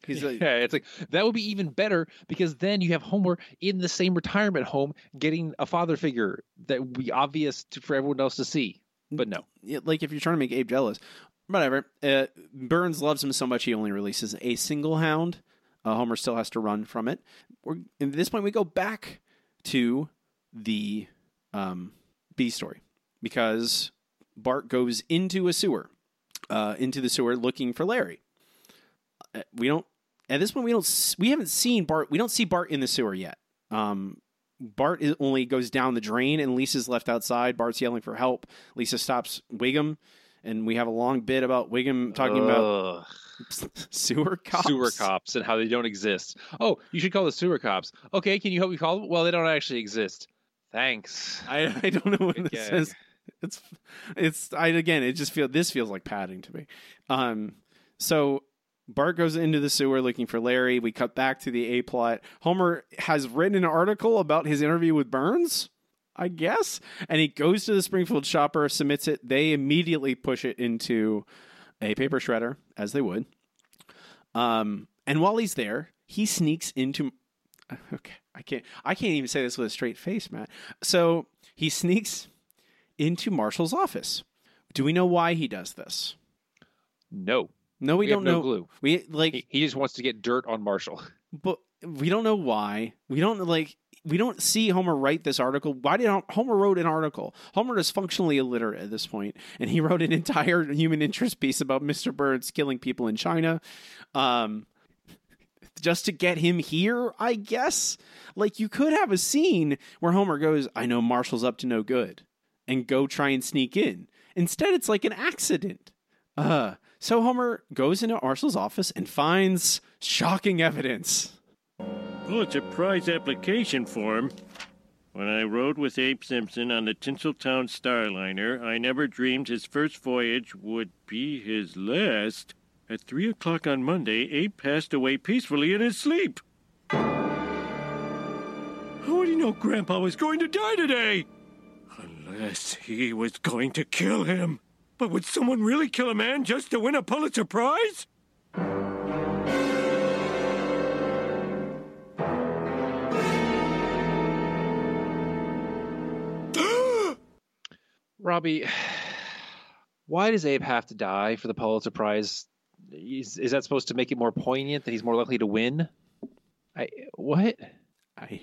He's like, yeah, it's like that would be even better because then you have Homer in the same retirement home getting a father figure that would be obvious to, for everyone else to see. But no, yeah, like if you're trying to make Abe jealous, whatever. Uh, Burns loves him so much he only releases a single hound. Uh, Homer still has to run from it. We're, at this point, we go back to the um, B story because Bart goes into a sewer, uh, into the sewer looking for Larry. Uh, we don't. At this point, we don't. We haven't seen Bart. We don't see Bart in the sewer yet. Um, Bart only goes down the drain, and Lisa's left outside. Bart's yelling for help. Lisa stops Wiggum, and we have a long bit about Wiggum talking about sewer cops. sewer cops and how they don't exist. Oh, you should call the sewer cops. Okay, can you help me call them? Well, they don't actually exist. Thanks. I I don't know what Good this gag. is. It's it's I again it just feel this feels like padding to me. Um so Bart goes into the sewer looking for Larry. We cut back to the A plot. Homer has written an article about his interview with Burns, I guess, and he goes to the Springfield shopper, submits it. They immediately push it into a paper shredder, as they would. Um, and while he's there, he sneaks into. Okay, I can't. I can't even say this with a straight face, Matt. So he sneaks into Marshall's office. Do we know why he does this? No. No, we, We don't no know. clue. We like, He, he just wants to get dirt on Marshall. but we don't know why. We don't like. We don't see Homer write this article. Why did Homer wrote an article? Homer is functionally illiterate at this point, and he wrote an entire human interest piece about Mr. Burns killing people in China, um, just to get him here. I guess. Like you could have a scene where Homer goes, "I know Marshall's up to no good," and go try and sneak in. Instead, it's like an accident. Uh, so Homer goes into Marshall's office and finds shocking evidence. Oh, Pulitzer Prize application form. When I rode with Abe Simpson on the Tinseltown Starliner, I never dreamed his first voyage would be his last. At three o'clock on Monday, Abe passed away peacefully in his sleep. How would he know Grandpa was going to die today? Unless he was going to kill him. But would someone really kill a man just to win a Pulitzer Prize? Robbie, why does Abe have to die for the Pulitzer Prize? Is, is that supposed to make it more poignant that he's more likely to win? I what? I,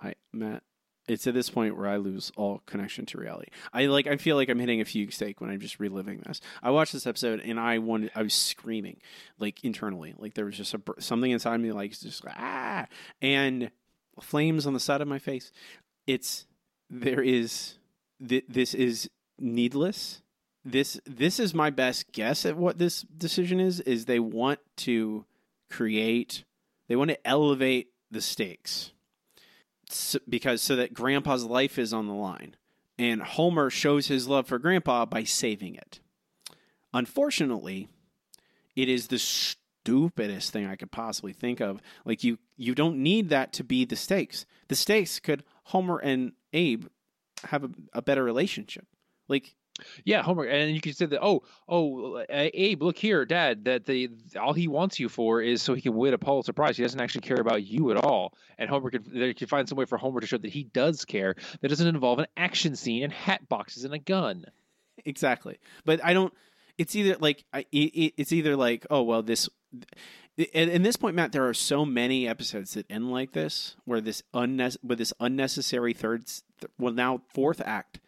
I, Matt, it's at this point where I lose all connection to reality. I like, I feel like I'm hitting a fugue stake when I'm just reliving this. I watched this episode and I wanted, I was screaming, like internally, like there was just a something inside me, like just ah, and flames on the side of my face. It's there is th- this is needless. This this is my best guess at what this decision is. Is they want to create, they want to elevate the stakes. So, because so that grandpa's life is on the line. And homer shows his love for grandpa by saving it. Unfortunately it is the stupidest thing i could possibly think of. Like you you don't need that to be the stakes. The stakes could homer and abe have a, a better relationship like Yeah, Homer, and you could say that. Oh, oh, Abe, look here, Dad. That the all he wants you for is so he can win a Pulitzer Prize. He doesn't actually care about you at all. And Homer could they could find some way for Homer to show that he does care. That doesn't involve an action scene and hat boxes and a gun. exactly but i don't it's either like I, it, it's either like oh well this at, at this point matt there are so many episodes that end like this where this unnes- with this unnecessary third well now fourth act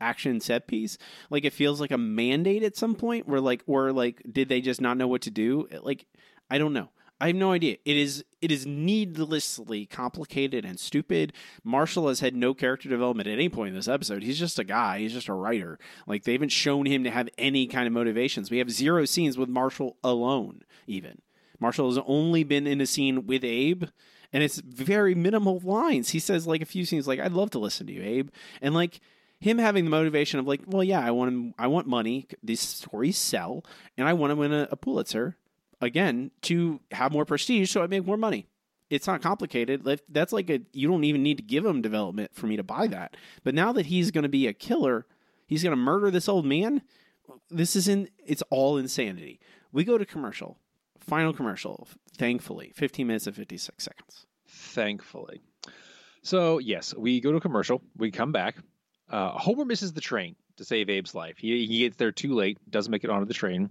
action set piece like it feels like a mandate at some point where like or like did they just not know what to do like i don't know I have no idea. It is it is needlessly complicated and stupid. Marshall has had no character development at any point in this episode. He's just a guy. He's just a writer. Like they haven't shown him to have any kind of motivations. We have zero scenes with Marshall alone. Even Marshall has only been in a scene with Abe, and it's very minimal lines. He says like a few scenes like, "I'd love to listen to you, Abe," and like him having the motivation of like, well, yeah, I want I want money. These stories sell, and I want to win a, a Pulitzer again to have more prestige, so I make more money. It's not complicated. That's like a you don't even need to give him development for me to buy that. But now that he's going to be a killer, he's going to murder this old man. This is in it's all insanity. We go to commercial. Final commercial. Thankfully, 15 minutes and 56 seconds. Thankfully. So yes, we go to commercial. We come back. Uh, Homer misses the train to save Abe's life. He, he gets there too late. Doesn't make it onto the train.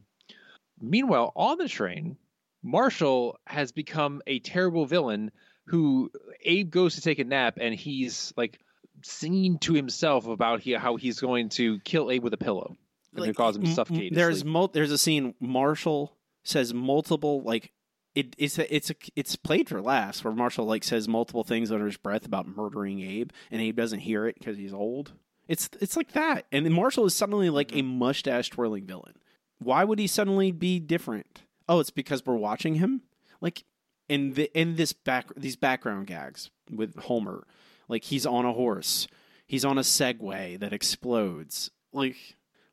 Meanwhile, on the train, Marshall has become a terrible villain who Abe goes to take a nap and he's like singing to himself about he, how he's going to kill Abe with a pillow and Like, cause him to suffocate. in There's mul- there's a scene Marshall says multiple like it, it's a, it's a, it's played for laughs where Marshall like says multiple things under his breath about murdering Abe, and Abe doesn't hear it because he's old. It's it's like that, and then Marshall is suddenly like a mm-hmm. mustache twirling villain. Why would he suddenly be different? Oh, it's because we're watching him. Like in the in this back these background gags with Homer, like he's on a horse, he's on a Segway that explodes. Like,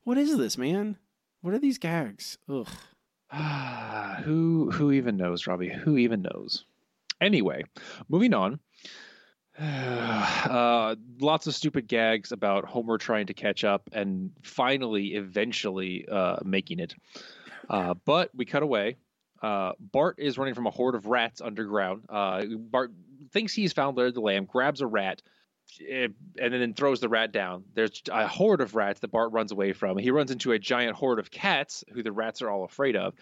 what is this, man? What are these gags? Ugh. who who even knows, Robbie? Who even knows? Anyway, moving on. Uh, lots of stupid gags about Homer trying to catch up and finally, eventually, uh, making it. Uh, but we cut away. Uh, Bart is running from a horde of rats underground. Uh, Bart thinks he's found Larry the Lamb, grabs a rat, eh, and then throws the rat down. There's a horde of rats that Bart runs away from. He runs into a giant horde of cats who the rats are all afraid of,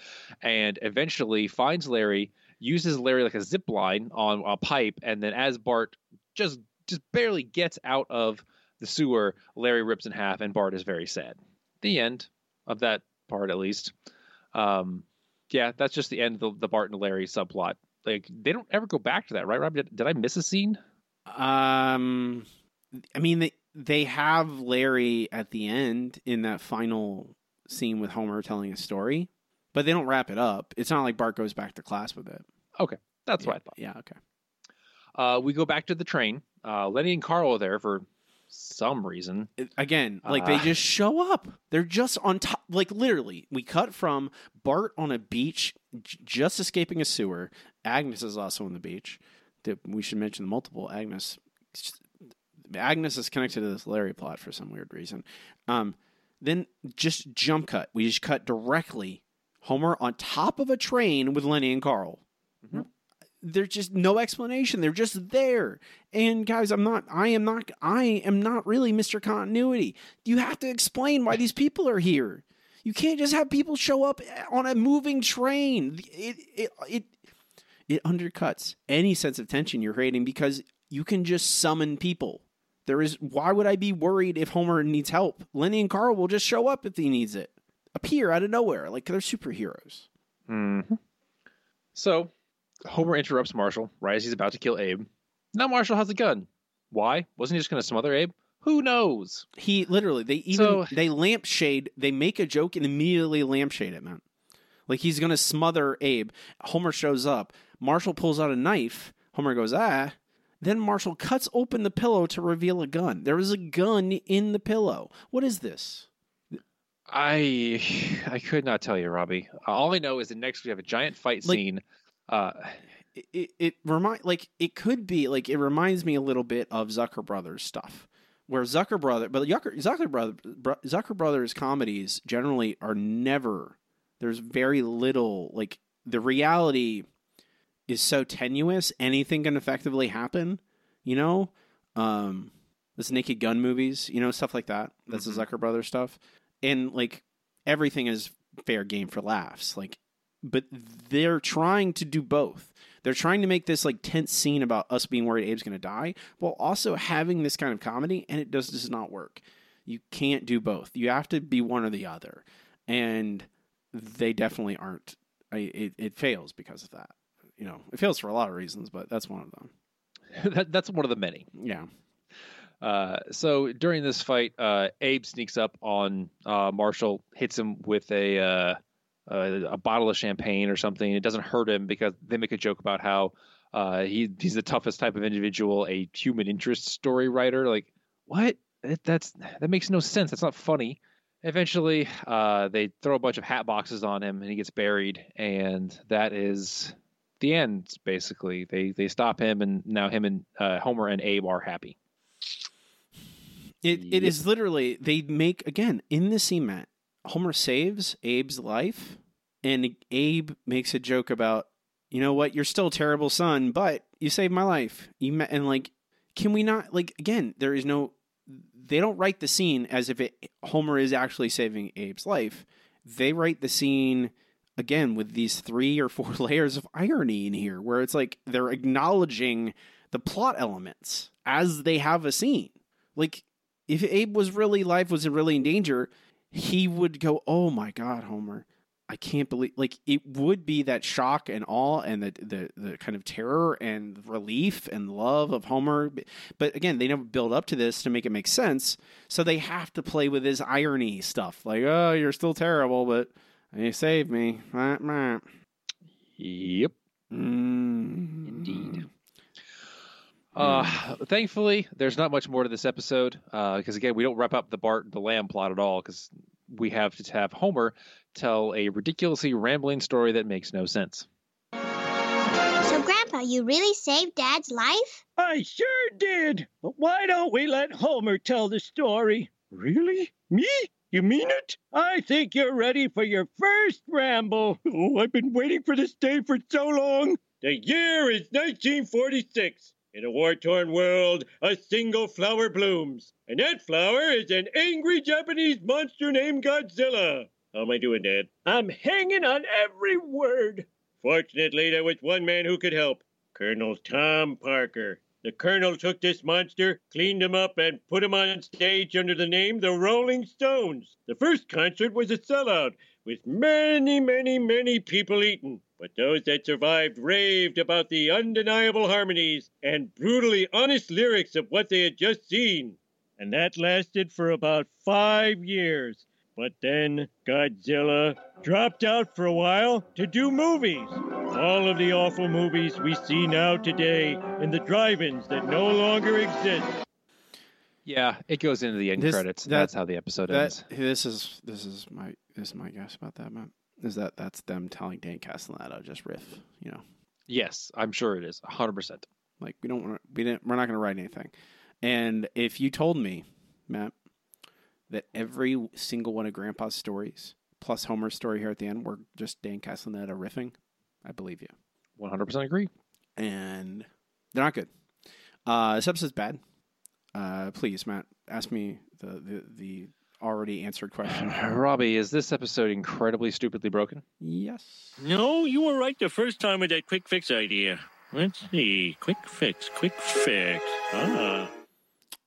and eventually finds Larry, uses Larry like a zip line on a pipe, and then as Bart just just barely gets out of the sewer, Larry rips in half, and Bart is very sad. The end of that part, at least. Um, yeah, that's just the end of the, the Bart and Larry subplot. Like they don't ever go back to that, right, Rob? Did, did I miss a scene? Um, I mean they they have Larry at the end in that final scene with Homer telling a story, but they don't wrap it up. It's not like Bart goes back to class with it. Okay, that's yeah, what I thought. Yeah, okay. Uh, we go back to the train. Uh, Lenny and Carl are there for some reason. Again, like they Uh. just show up. They're just on top. Like literally, we cut from Bart on a beach, j- just escaping a sewer. Agnes is also on the beach. We should mention the multiple Agnes. Agnes is connected to this Larry plot for some weird reason. Um, then just jump cut. We just cut directly Homer on top of a train with Lenny and Carl. There's just no explanation. They're just there. And guys, I'm not I am not I am not really Mr. Continuity. You have to explain why these people are here. You can't just have people show up on a moving train. It it it it undercuts any sense of tension you're creating because you can just summon people. There is why would I be worried if Homer needs help? Lenny and Carl will just show up if he needs it. Appear out of nowhere like they're superheroes. Mm-hmm. So Homer interrupts Marshall right as he's about to kill Abe. Now Marshall has a gun. Why? Wasn't he just going to smother Abe? Who knows? He literally they even So- they lampshade they make a joke and immediately lampshade it, man. Like he's gonna smother Abe. Homer shows up. Marshall pulls out a knife. Homer goes, ah. Then Marshall cuts open the pillow to reveal a gun. There is a gun in the pillow. What is this? I I could not tell you, Robbie. All I know is that next we have a giant fight Like- scene. Uh, It it, it remind like it could be like it reminds me a little bit of Zucker Brothers stuff. Where Zucker Brother, but Zucker, Zucker Brother, Zucker Brothers comedies generally are never. There's very little like the reality is so tenuous. Anything can effectively happen. You know, um, this Naked Gun movies, you know, stuff like that. That's the Zucker Brothers stuff, and like everything is fair game for laughs. Like, but they're trying to do both. They're trying to make this like tense scene about us being worried Abe's going to die, while also having this kind of comedy, and it does does not work. You can't do both. You have to be one or the other, and they definitely aren't. It it fails because of that. You know, it fails for a lot of reasons, but that's one of them. that, that's one of the many. Yeah. Uh, so during this fight, uh, Abe sneaks up on uh, Marshall, hits him with a, uh, a a bottle of champagne or something. It doesn't hurt him because they make a joke about how uh, he he's the toughest type of individual, a human interest story writer. Like what? That, that's that makes no sense. That's not funny. Eventually, uh, they throw a bunch of hat boxes on him, and he gets buried. And that is the end. Basically, they they stop him, and now him and uh, Homer and Abe are happy. It it is literally they make again in the scene Matt, Homer saves Abe's life and Abe makes a joke about you know what? You're still a terrible son but you saved my life. You ma-, and like can we not like again there is no they don't write the scene as if it Homer is actually saving Abe's life. They write the scene again with these three or four layers of irony in here where it's like they're acknowledging the plot elements as they have a scene. Like if Abe was really life was really in danger, he would go, "Oh my God, Homer, I can't believe like it would be that shock and awe and the the the kind of terror and relief and love of Homer. But again, they never build up to this to make it make sense. So they have to play with this irony stuff, like oh, you're still terrible, but you saved me. Yep. Mm. Indeed. Uh, thankfully, there's not much more to this episode because again, we don't wrap up the Bart the Lamb plot at all because we have to have Homer tell a ridiculously rambling story that makes no sense. So, Grandpa, you really saved Dad's life? I sure did. But why don't we let Homer tell the story? Really? Me? You mean it? I think you're ready for your first ramble. Oh, I've been waiting for this day for so long. The year is 1946. In a war torn world, a single flower blooms. And that flower is an angry Japanese monster named Godzilla. How am I doing, Dad? I'm hanging on every word. Fortunately, there was one man who could help Colonel Tom Parker. The Colonel took this monster, cleaned him up, and put him on stage under the name The Rolling Stones. The first concert was a sellout, with many, many, many people eaten. But those that survived raved about the undeniable harmonies and brutally honest lyrics of what they had just seen. And that lasted for about five years. But then Godzilla dropped out for a while to do movies. All of the awful movies we see now today in the drive ins that no longer exist. Yeah, it goes into the end This- credits. that- That's how the episode That ends. this is this is my this is my guess about that, man. Is that that's them telling Dan Castellaneta just riff, you know? Yes, I'm sure it is. 100%. Like we don't want we didn't we're not going to write anything. And if you told me, Matt, that every single one of Grandpa's stories plus Homer's story here at the end were just Dan Castellaneta riffing, I believe you. 100% agree. And they're not good. Uh, this episode's bad. Uh, please, Matt, ask me the, the the already answered question. Robbie, is this episode incredibly stupidly broken? Yes. No, you were right the first time with that quick fix idea. Let's see. Quick fix, quick fix. Ah.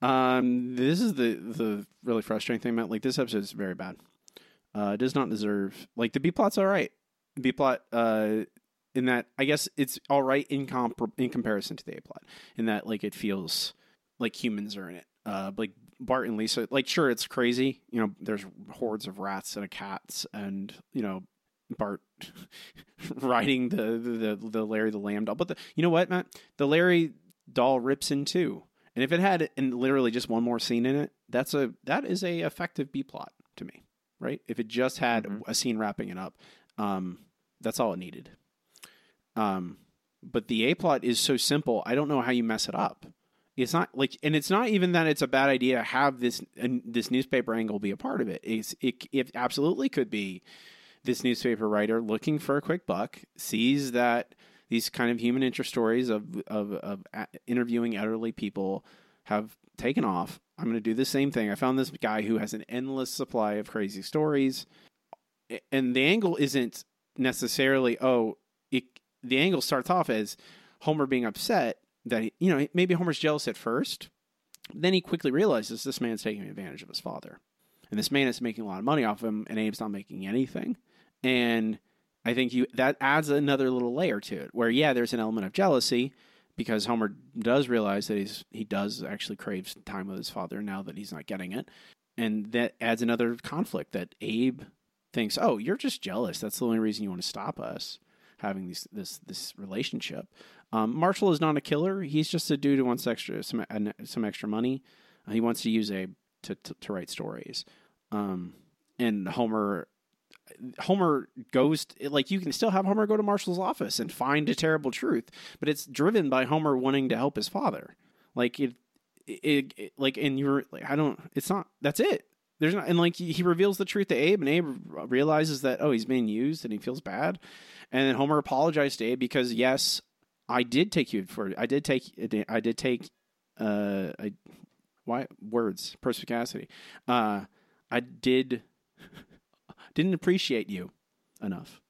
Um, this is the the really frustrating thing, about Like this episode is very bad. Uh, it does not deserve like the B plot's all right. B plot, uh, in that I guess it's all right in comp in comparison to the A plot, in that like it feels like humans are in it. Uh, like Bart and Lisa, like sure it's crazy. You know, there's hordes of rats and cats, and you know Bart riding the, the the Larry the Lamb doll. But the, you know what, Matt? The Larry doll rips in two. And if it had and literally just one more scene in it, that's a that is a effective B plot to me, right? If it just had a scene wrapping it up, um, that's all it needed. Um, but the A plot is so simple. I don't know how you mess it up. It's not like, and it's not even that it's a bad idea to have this and this newspaper angle be a part of it. It's it it absolutely could be this newspaper writer looking for a quick buck sees that these kind of human interest stories of of, of uh, interviewing elderly people have taken off. I'm going to do the same thing. I found this guy who has an endless supply of crazy stories, and the angle isn't necessarily oh, it, the angle starts off as Homer being upset that he, you know maybe Homer's jealous at first, then he quickly realizes this man's taking advantage of his father, and this man is making a lot of money off him, and Abe's not making anything, and I think you that adds another little layer to it where yeah, there's an element of jealousy because Homer does realize that he's he does actually crave time with his father now that he's not getting it. And that adds another conflict that Abe thinks, "Oh, you're just jealous. That's the only reason you want to stop us having these this this relationship." Um, Marshall is not a killer. He's just a dude who wants extra some some extra money. Uh, he wants to use Abe to to, to write stories. Um, and Homer Homer goes like you can still have Homer go to Marshall's office and find a terrible truth, but it's driven by Homer wanting to help his father. Like it, it, it like and you're like I don't. It's not. That's it. There's not and like he, he reveals the truth to Abe, and Abe realizes that oh he's being used and he feels bad, and then Homer apologizes to Abe because yes, I did take you for I did take I did take uh I why words perspicacity. Uh I did didn't appreciate you enough.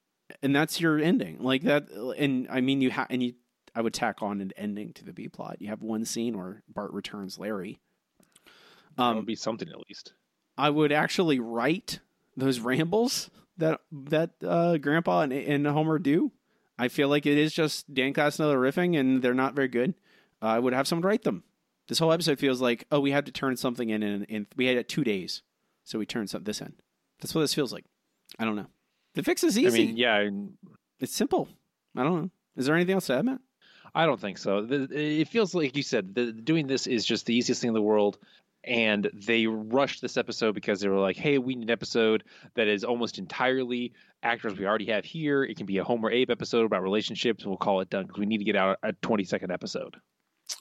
And that's your ending. Like that and i mean you have and you i would tack on an ending to the b plot. You have one scene where bart returns larry. That would be something at least. i would actually write those rambles that that uh, Grandpa and, and Homer do. I feel like it is just Dan Castellaneta riffing, and they're not very good. Uh, I would have someone write them. This whole episode feels like, oh, we had to turn something in, and in, we had it two days, so we turned some, this in. That's what this feels like. I don't know. The fix is easy. I mean, yeah, it's simple. I don't know. Is there anything else to add, Matt? I don't think so. It feels like you said the, doing this is just the easiest thing in the world, and they rushed this episode because they were like, "Hey, we need an episode that is almost entirely actors we already have here. It can be a Homer Abe episode about relationships. We'll call it done because we need to get out a twenty second episode."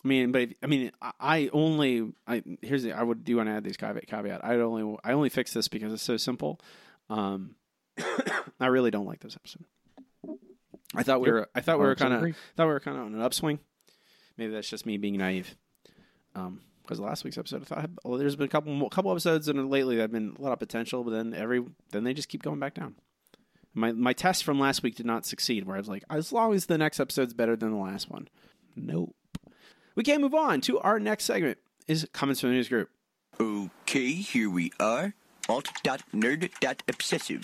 I mean, but I mean, I only I here's the I would do want to add these caveat. caveat. I only I only fix this because it's so simple. Um, I really don't like this episode. I thought we were I thought we were kind of thought we were kind of on an upswing. Maybe that's just me being naive. Um, because last week's episode, I thought well, there's been a couple couple episodes and lately that have been a lot of potential, but then every then they just keep going back down. My my test from last week did not succeed. Where I was like, as long as the next episode's better than the last one. Nope. We can't move on to our next segment. Is comments from the news group. Okay, here we are. Alt.nerd.obsessive.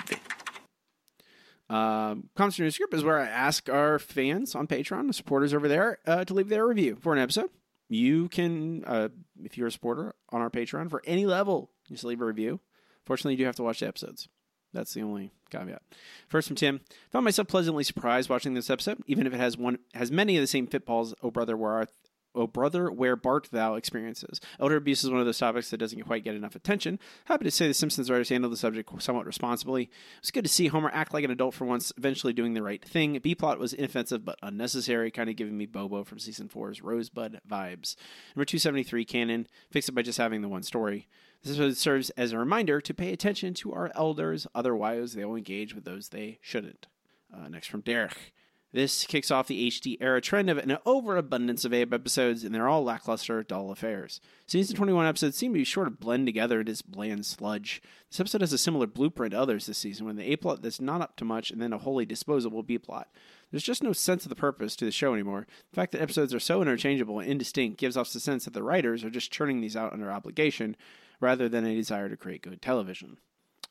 Um, comments from the news group is where I ask our fans on Patreon, the supporters over there, uh, to leave their review for an episode. You can, uh, if you're a supporter on our Patreon for any level, just leave a review. Fortunately, you do have to watch the episodes. That's the only caveat. First from Tim, found myself pleasantly surprised watching this episode, even if it has one has many of the same pitfalls. Oh brother, where art Oh, brother, where Bart thou experiences. Elder abuse is one of those topics that doesn't quite get enough attention. Happy to say the Simpsons writers handled the subject somewhat responsibly. It's good to see Homer act like an adult for once, eventually doing the right thing. B plot was inoffensive but unnecessary, kind of giving me Bobo from season four's Rosebud vibes. Number 273, canon. Fix it by just having the one story. This episode serves as a reminder to pay attention to our elders, otherwise, they will engage with those they shouldn't. Uh, next from Derek. This kicks off the HD era trend of an overabundance of Abe episodes, and they're all lackluster, dull affairs. Season 21 episodes seem to be sort of blend together into this bland sludge. This episode has a similar blueprint to others this season, with an A plot that's not up to much, and then a wholly disposable B plot. There's just no sense of the purpose to the show anymore. The fact that episodes are so interchangeable and indistinct gives off the sense that the writers are just churning these out under obligation, rather than a desire to create good television.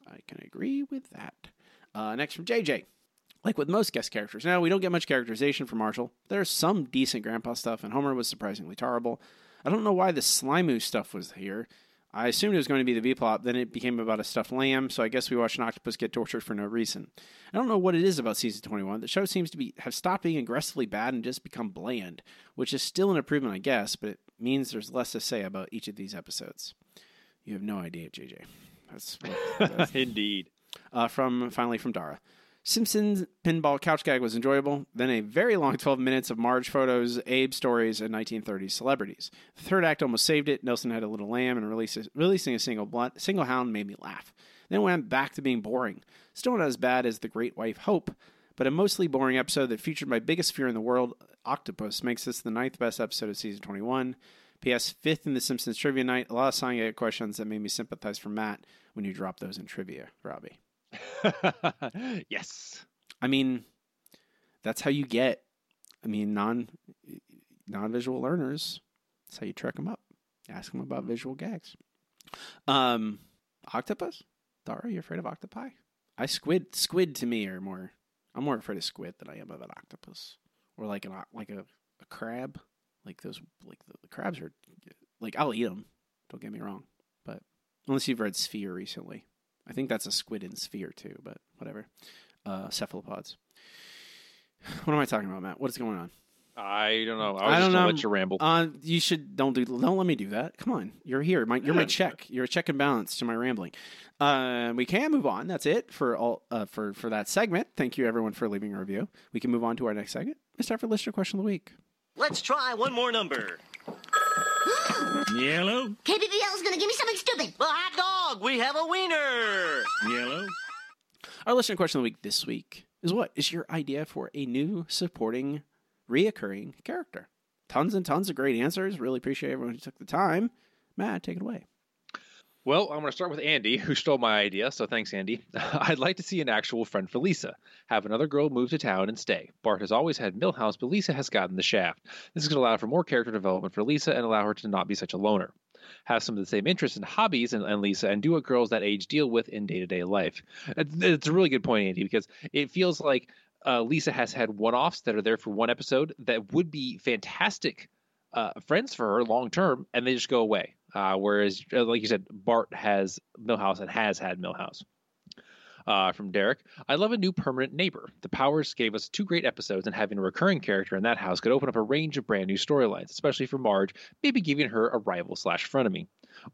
I can agree with that. Uh, next from JJ. Like with most guest characters, now we don't get much characterization from Marshall. There's some decent grandpa stuff, and Homer was surprisingly terrible. I don't know why the Slimu stuff was here. I assumed it was going to be the B plot, then it became about a stuffed lamb, so I guess we watched an octopus get tortured for no reason. I don't know what it is about season 21. The show seems to be have stopped being aggressively bad and just become bland, which is still an improvement, I guess, but it means there's less to say about each of these episodes. You have no idea, JJ. That's, that's indeed. Uh, from finally from Dara. Simpsons pinball couch gag was enjoyable. Then a very long 12 minutes of Marge photos, Abe stories, and 1930s celebrities. The third act almost saved it. Nelson had a little lamb, and releasing a single blunt, single hound made me laugh. Then went back to being boring. Still not as bad as The Great Wife Hope, but a mostly boring episode that featured my biggest fear in the world, Octopus, makes this the ninth best episode of season 21. P.S. Fifth in the Simpsons trivia night. A lot of song questions that made me sympathize for Matt when you drop those in trivia, Robbie. yes. I mean, that's how you get. I mean, non non visual learners. That's how you trick them up. Ask them about visual gags. Um, octopus. Dara, you afraid of octopi? I squid. Squid to me are more. I'm more afraid of squid than I am of an octopus, or like an like a, a crab. Like those, like the, the crabs are. Like I'll eat them. Don't get me wrong, but unless you've read Sphere recently, I think that's a squid in sphere too, but whatever. Uh, cephalopods. What am I talking about, Matt? What is going on? I don't know. I, I don't know. Let you ramble. Uh, you should don't do. Don't let me do that. Come on, you're here. My, you're my check. You're a check and balance to my rambling. Uh, we can move on. That's it for all uh, for for that segment. Thank you everyone for leaving a review. We can move on to our next segment. Let's start for listener question of the week. Let's try one more number. Yellow. KBBL is going to give me something stupid. Well, hot dog. We have a wiener. Yellow. Our listener question of the week this week is what is your idea for a new supporting, reoccurring character? Tons and tons of great answers. Really appreciate everyone who took the time. Matt, take it away. Well, I'm going to start with Andy, who stole my idea, so thanks, Andy. I'd like to see an actual friend for Lisa. Have another girl move to town and stay. Bart has always had Milhouse, but Lisa has gotten the shaft. This is going to allow for more character development for Lisa and allow her to not be such a loner. have some of the same interests and hobbies and, and Lisa, and do what girls that age deal with in day to day life. It's, it's a really good point, Andy, because it feels like uh, Lisa has had one offs that are there for one episode that would be fantastic uh, friends for her long term, and they just go away. Uh, whereas, uh, like you said, Bart has Milhouse and has had Milhouse. Uh, from Derek, I love a new permanent neighbor. The Powers gave us two great episodes, and having a recurring character in that house could open up a range of brand new storylines, especially for Marge, maybe giving her a rival slash frenemy.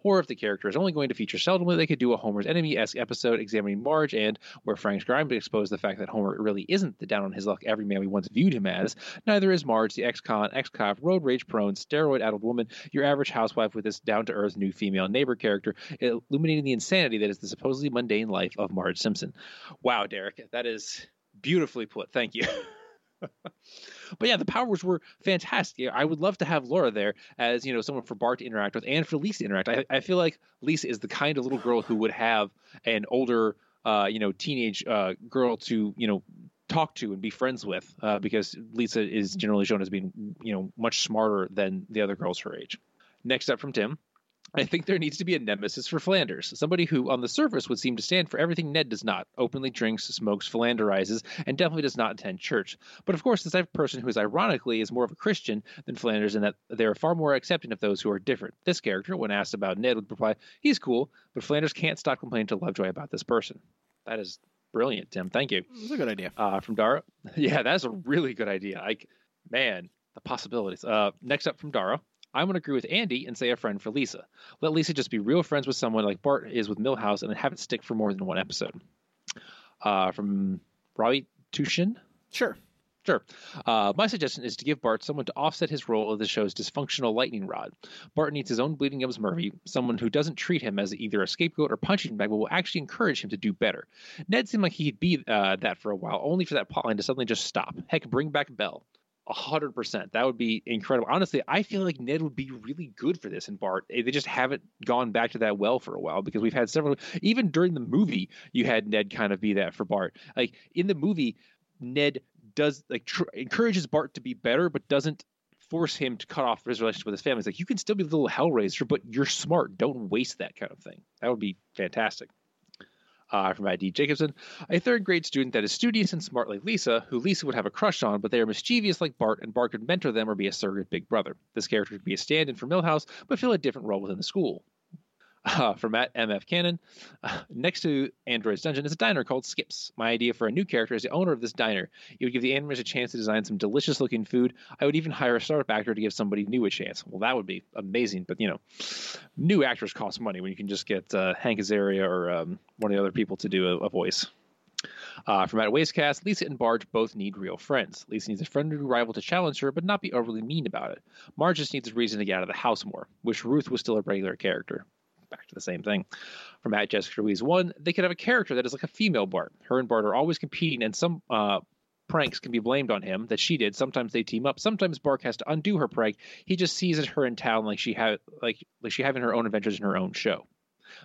Or if the character is only going to feature seldomly, they could do a Homer's enemy esque episode examining Marge and where Frank's Grimes would expose the fact that Homer really isn't the down on his luck everyman we once viewed him as. Neither is Marge, the ex con, ex cop, road rage prone, steroid addled woman, your average housewife with this down to earth new female neighbor character, illuminating the insanity that is the supposedly mundane life of Marge Simpson. Wow, Derek, that is beautifully put. Thank you. but yeah, the powers were fantastic. I would love to have Laura there as you know someone for Bart to interact with and for Lisa to interact. I, I feel like Lisa is the kind of little girl who would have an older, uh, you know, teenage uh, girl to you know talk to and be friends with uh, because Lisa is generally shown as being you know much smarter than the other girls her age. Next up from Tim. I think there needs to be a nemesis for Flanders, somebody who, on the surface, would seem to stand for everything Ned does not openly drinks, smokes, philanderizes, and definitely does not attend church. But of course, this type of person who is ironically is more of a Christian than Flanders and that they are far more accepting of those who are different. This character, when asked about Ned, would reply, He's cool, but Flanders can't stop complaining to Lovejoy about this person. That is brilliant, Tim. Thank you. It's a good idea. Uh, from Dara. Yeah, that's a really good idea. Like, man, the possibilities. Uh, next up from Dara. I'm going to agree with Andy and say a friend for Lisa. Let Lisa just be real friends with someone like Bart is with Milhouse and have it stick for more than one episode. Uh, from Robbie Tushin? Sure. Sure. Uh, my suggestion is to give Bart someone to offset his role of the show's dysfunctional lightning rod. Bart needs his own Bleeding Gums Murphy, someone who doesn't treat him as either a scapegoat or punching bag, but will actually encourage him to do better. Ned seemed like he'd be uh, that for a while, only for that plotline to suddenly just stop. Heck, bring back Bell. 100%. That would be incredible. Honestly, I feel like Ned would be really good for this and Bart. Eh, they just haven't gone back to that well for a while because we've had several even during the movie you had Ned kind of be that for Bart. Like in the movie Ned does like tr- encourages Bart to be better but doesn't force him to cut off his relationship with his family. It's like you can still be a little hellraiser but you're smart. Don't waste that kind of thing. That would be fantastic uh, from ID Jacobson, a third grade student that is studious and smart like Lisa, who Lisa would have a crush on, but they are mischievous like Bart, and Bart could mentor them or be a surrogate big brother. This character could be a stand in for Milhouse, but fill a different role within the school. Uh, from Matt MF Cannon. Uh, next to Android's Dungeon is a diner called Skips. My idea for a new character is the owner of this diner. It would give the animators a chance to design some delicious looking food. I would even hire a startup actor to give somebody new a chance. Well, that would be amazing, but you know, new actors cost money when you can just get uh, Hank Azaria or um, one of the other people to do a, a voice. Uh, from Matt Wastecast, Lisa and Marge both need real friends. Lisa needs a friendly rival to challenge her, but not be overly mean about it. Marge just needs a reason to get out of the house more. Wish Ruth was still a regular character back to the same thing. From at Jessica Louise one, they could have a character that is like a female Bart. Her and Bart are always competing, and some uh, pranks can be blamed on him that she did. Sometimes they team up. Sometimes Bart has to undo her prank. He just sees her in town like she had like like she having her own adventures in her own show.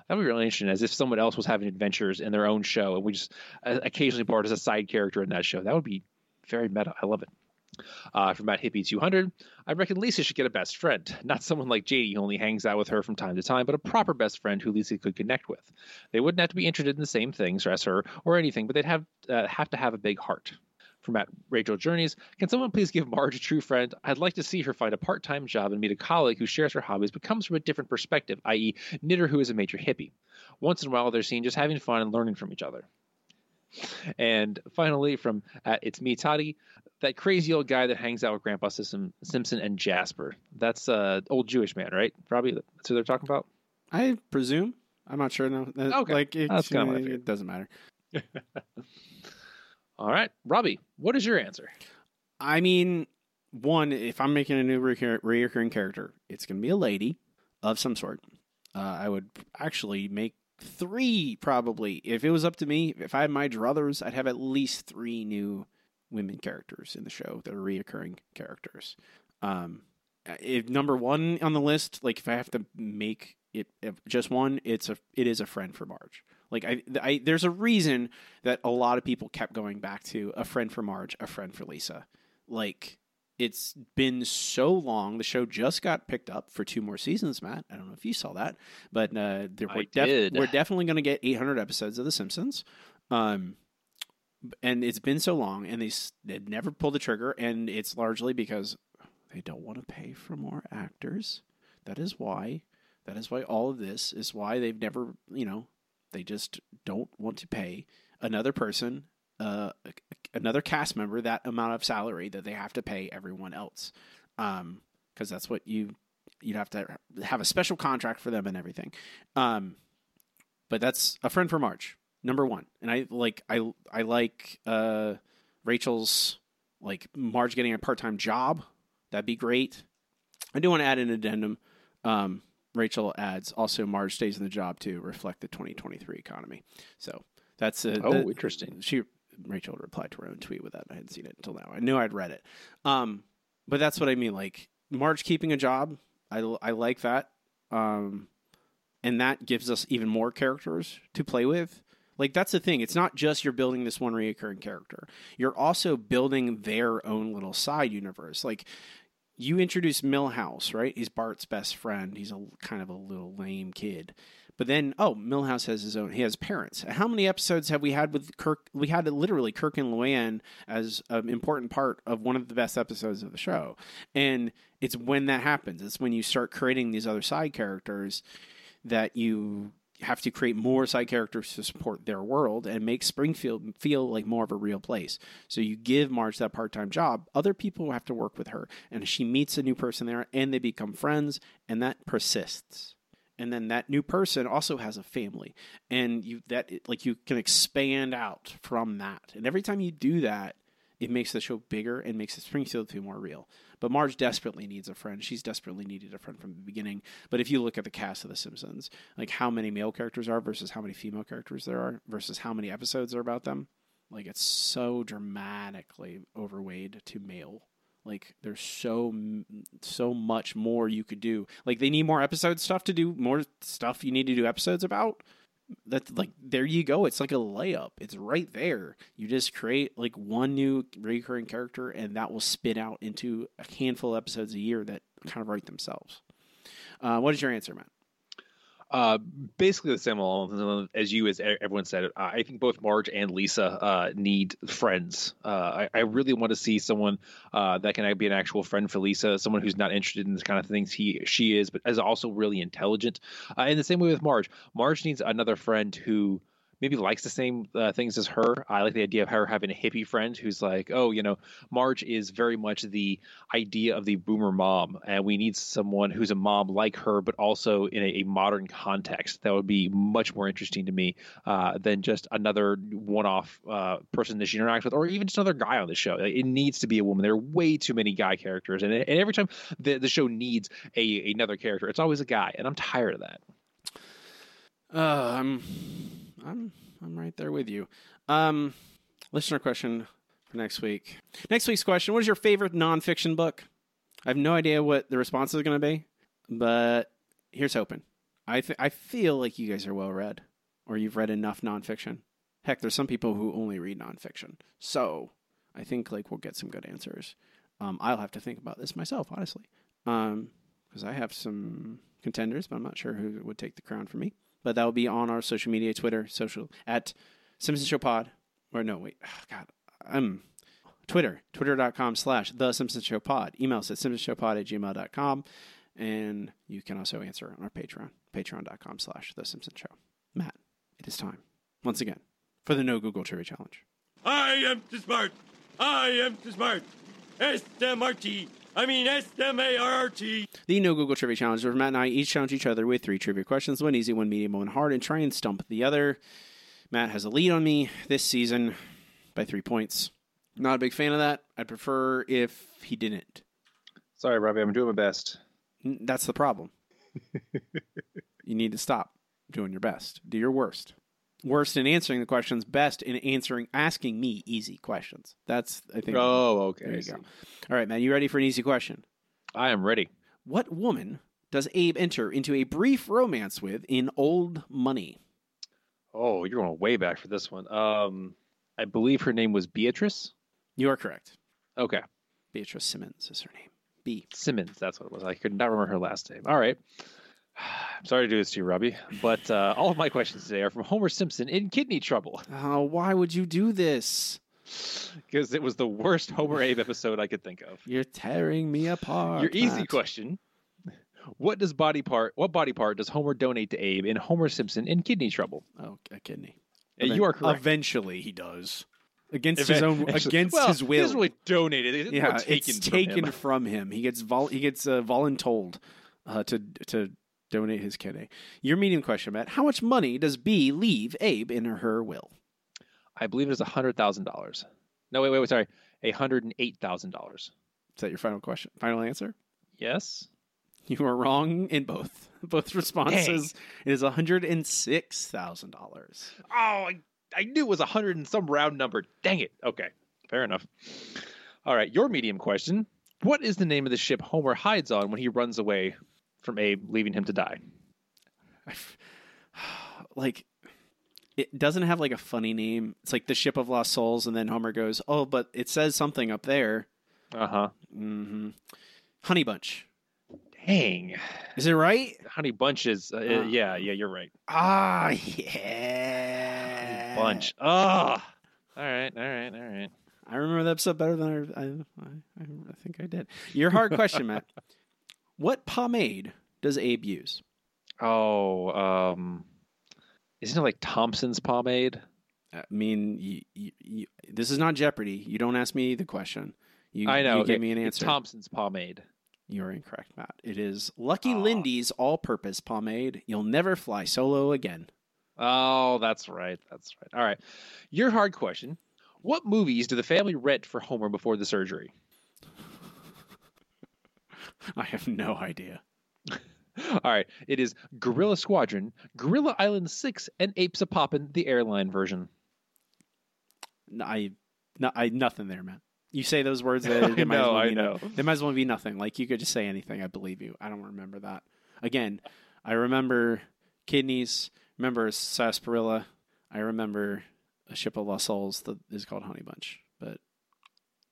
That would be really interesting, as if someone else was having adventures in their own show, and we just uh, occasionally Bart is a side character in that show. That would be very meta. I love it. Uh, from Matt Hippie 200, I reckon Lisa should get a best friend. Not someone like Janey who only hangs out with her from time to time, but a proper best friend who Lisa could connect with. They wouldn't have to be interested in the same things as her or anything, but they'd have uh, have to have a big heart. From Matt Rachel Journeys, can someone please give Marge a true friend? I'd like to see her find a part time job and meet a colleague who shares her hobbies but comes from a different perspective, i.e., Knitter, who is a major hippie. Once in a while, they're seen just having fun and learning from each other. And finally, from uh, It's Me, Toddy, that crazy old guy that hangs out with Grandpa Simpson and Jasper. That's uh old Jewish man, right? Probably that's who they're talking about. I presume. I'm not sure. No, okay, like it, that's kind of it doesn't matter. All right, Robbie, what is your answer? I mean, one, if I'm making a new recur- reoccurring character, it's going to be a lady of some sort. Uh, I would actually make three, probably. If it was up to me, if I had my druthers, I'd have at least three new women characters in the show that are reoccurring characters. Um, if number one on the list, like if I have to make it just one, it's a it is a friend for Marge. Like I, I, there's a reason that a lot of people kept going back to a friend for Marge, a friend for Lisa. Like it's been so long. The show just got picked up for two more seasons, Matt. I don't know if you saw that, but uh, there, we're, def- we're definitely going to get 800 episodes of The Simpsons. Um, and it's been so long, and they they've never pulled the trigger, and it's largely because they don't want to pay for more actors. That is why. That is why all of this is why they've never, you know, they just don't want to pay another person, uh, another cast member that amount of salary that they have to pay everyone else, um, because that's what you you'd have to have a special contract for them and everything. Um, but that's a friend for Marge, number one, and I like I I like uh Rachel's like Marge getting a part time job. That'd be great. I do want to add an addendum. Um, Rachel adds also Marge stays in the job to reflect the 2023 economy. So that's a, Oh, the- interesting. She Rachel replied to her own tweet with that. I hadn't seen it until now. I knew I'd read it. Um, but that's what I mean. Like Marge keeping a job, I I like that. Um, and that gives us even more characters to play with. Like that's the thing. It's not just you're building this one reoccurring character. You're also building their own little side universe. Like you introduce Milhouse, right? He's Bart's best friend. He's a kind of a little lame kid. But then, oh, Milhouse has his own. He has parents. How many episodes have we had with Kirk? We had literally Kirk and Luann as an important part of one of the best episodes of the show. And it's when that happens. It's when you start creating these other side characters that you have to create more side characters to support their world and make Springfield feel like more of a real place. So you give Marge that part time job. Other people have to work with her, and she meets a new person there, and they become friends, and that persists. And then that new person also has a family, and you that like you can expand out from that. And every time you do that, it makes the show bigger and makes the Springfield feel more real. But Marge desperately needs a friend. She's desperately needed a friend from the beginning. But if you look at the cast of The Simpsons, like how many male characters are versus how many female characters there are versus how many episodes are about them, like it's so dramatically overweighted to male. Like there's so so much more you could do. Like they need more episode stuff to do more stuff you need to do episodes about. That's like there you go. It's like a layup. It's right there. You just create like one new recurring character and that will spit out into a handful of episodes a year that kind of write themselves. Uh, what is your answer matt Uh, basically the same as you, as everyone said. Uh, I think both Marge and Lisa uh, need friends. Uh, I, I really want to see someone uh, that can be an actual friend for Lisa, someone who's not interested in the kind of things he she is, but is also really intelligent. Uh, in the same way with Marge, Marge needs another friend who maybe likes the same uh, things as her. I like the idea of her having a hippie friend who's like, oh, you know, Marge is very much the idea of the boomer mom, and we need someone who's a mom like her, but also in a, a modern context. That would be much more interesting to me uh, than just another one-off uh, person that she interacts with, or even just another guy on the show. It needs to be a woman. There are way too many guy characters, and, and every time the, the show needs a another character, it's always a guy, and I'm tired of that. uh, i'm i'm i'm right there with you. Um listener question for next week. Next week's question what is your favorite nonfiction book? I have no idea what the response is going to be but here's hoping. I th- i feel like you guys are well read or you've read enough nonfiction. Heck there's some people who only read nonfiction. So i think like we'll get some good answers. Um, i'll have to think about this myself honestly. Um because i have some contenders but i'm not sure who would take the crown for me but that will be on our social media twitter social at simpson show pod or no wait god um twitter twitter.com slash the simpson show pod email us at simpsonshowpod at gmail.com and you can also answer on our patreon patreon.com slash the simpson show matt it is time once again for the no google trivia challenge I am too smart. I am too smart. S M R T. I mean S M A R R T. The No Google Trivia Challenge, where Matt and I each challenge each other with three trivia questions, one easy, one medium, one hard, and try and stump the other. Matt has a lead on me this season by three points. Not a big fan of that. I'd prefer if he didn't. Sorry, Robbie, I'm doing my best. That's the problem. you need to stop doing your best. Do your worst. Worst in answering the questions, best in answering, asking me easy questions. That's, I think. Oh, okay, There you go. All right, man. you ready for an easy question? I am ready. What woman does Abe enter into a brief romance with in Old Money? Oh, you're going way back for this one. Um, I believe her name was Beatrice. You are correct. Okay. Beatrice Simmons is her name. B. Simmons, that's what it was. I could not remember her last name. All right. I'm sorry to do this to you, Robbie, but uh, all of my questions today are from Homer Simpson in kidney trouble. Oh, why would you do this? Because it was the worst Homer Abe episode I could think of. You're tearing me apart. Your easy Matt. question. What does body part what body part does Homer donate to Abe in Homer Simpson in kidney trouble? Oh, a kidney. Yeah, you are correct. Eventually, he does against his own Eventually- against well, his He will. doesn't really donate it. It's yeah, taken it's from taken him. from him. He gets vol- he gets uh, voluntold uh, to to donate his kidney. Your medium question, Matt: How much money does B leave Abe in her will? I believe it is hundred thousand dollars. No, wait, wait, wait. Sorry, a hundred and eight thousand dollars. Is that your final question? Final answer? Yes. You are wrong in both both responses. It is one hundred and six thousand dollars. Oh, I, I knew it was a hundred and some round number. Dang it. Okay, fair enough. All right, your medium question: What is the name of the ship Homer hides on when he runs away from Abe, leaving him to die? Like, it doesn't have like a funny name. It's like the ship of lost souls, and then Homer goes, "Oh, but it says something up there." Uh huh. Mm-hmm. Honey Bunch. Dang. Is it right? Honey Bunches. Uh, Ah. yeah, yeah, you're right. Ah, yeah. Bunch. Ah. All right, all right, all right. I remember the episode better than I, I, I, I think I did. Your hard question, Matt. What pomade does Abe use? Oh, um, isn't it like Thompson's pomade? I mean, you, you, you, this is not Jeopardy. You don't ask me the question. You, I know. You give okay, me an It's answer. Thompson's pomade. You're incorrect, Matt. It is Lucky Lindy's all-purpose pomade. You'll never fly solo again. Oh, that's right. That's right. All right. Your hard question. What movies do the family rent for Homer before the surgery? I have no idea. All right. It is Gorilla Squadron, Gorilla Island 6, and Apes a Poppin', the airline version. No, I, no, I nothing there, man. You say those words. They, they I might as know, well I be know. they might as well be nothing. Like you could just say anything. I believe you. I don't remember that. Again, I remember kidneys. Remember sarsaparilla. I remember a ship of lost souls that is called Honey Bunch. But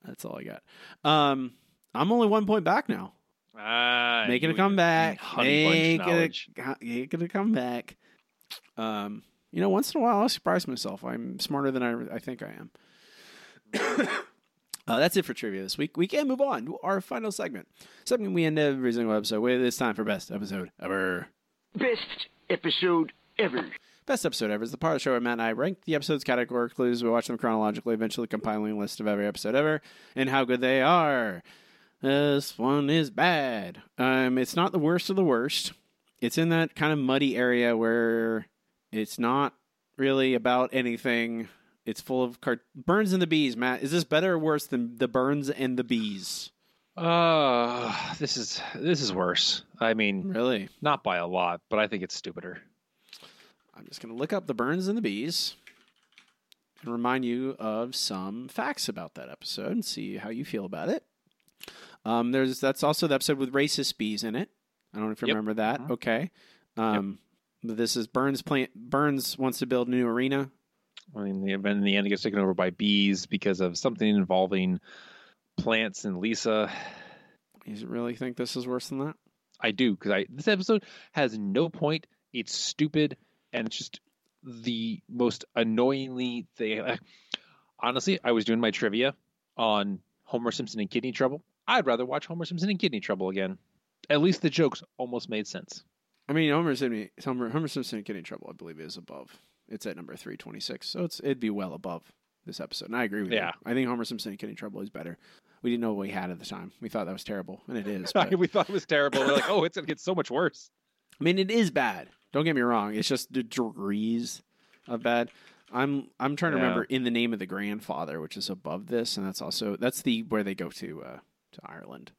that's all I got. Um, I'm only one point back now. Ah, Make it you a and your comeback. Honey Bunch it knowledge. a, make it a comeback. Um, you know, once in a while, I surprise myself. I'm smarter than I, I think I am. uh, that's it for trivia this week. We can move on to our final segment. Something we end every single episode with. It's time for best episode ever. Best episode ever. Best episode ever is the part of the show where Matt and I rank the episodes categorically as we watch them chronologically, eventually compiling a list of every episode ever and how good they are. This one is bad. Um, it's not the worst of the worst. It's in that kind of muddy area where it's not really about anything. It's full of cart- Burns and the Bees. Matt, is this better or worse than the Burns and the Bees? Uh, this is this is worse. I mean, really, not by a lot, but I think it's stupider. I'm just going to look up the Burns and the Bees and remind you of some facts about that episode and see how you feel about it. Um, there's that's also the episode with racist bees in it. I don't know if you Yep. remember that. Okay. Um, but this is Burns plant. Burns wants to build a new arena. I mean, the event in the end it gets taken over by bees because of something involving plants and Lisa. You really think this is worse than that? I do because I this episode has no point. It's stupid and it's just the most annoyingly thing. Honestly, I was doing my trivia on Homer Simpson and Kidney Trouble. I'd rather watch Homer Simpson and Kidney Trouble again. At least the jokes almost made sense. I mean, Homer Simpson, Homer, Homer Simpson in trouble, I believe, is above. It's at number three twenty six, so it's it'd be well above this episode. And I agree with Yeah. you. I think Homer Simpson in trouble is better. We didn't know what we had at the time. We thought that was terrible, and it is. we thought it was terrible. We're like, oh, it's gonna get so much worse. I mean, it is bad. Don't get me wrong. It's just the degrees of bad. I'm I'm trying to Yeah. remember in the name of the grandfather, which is above this, and that's also that's the where they go to uh, to Ireland.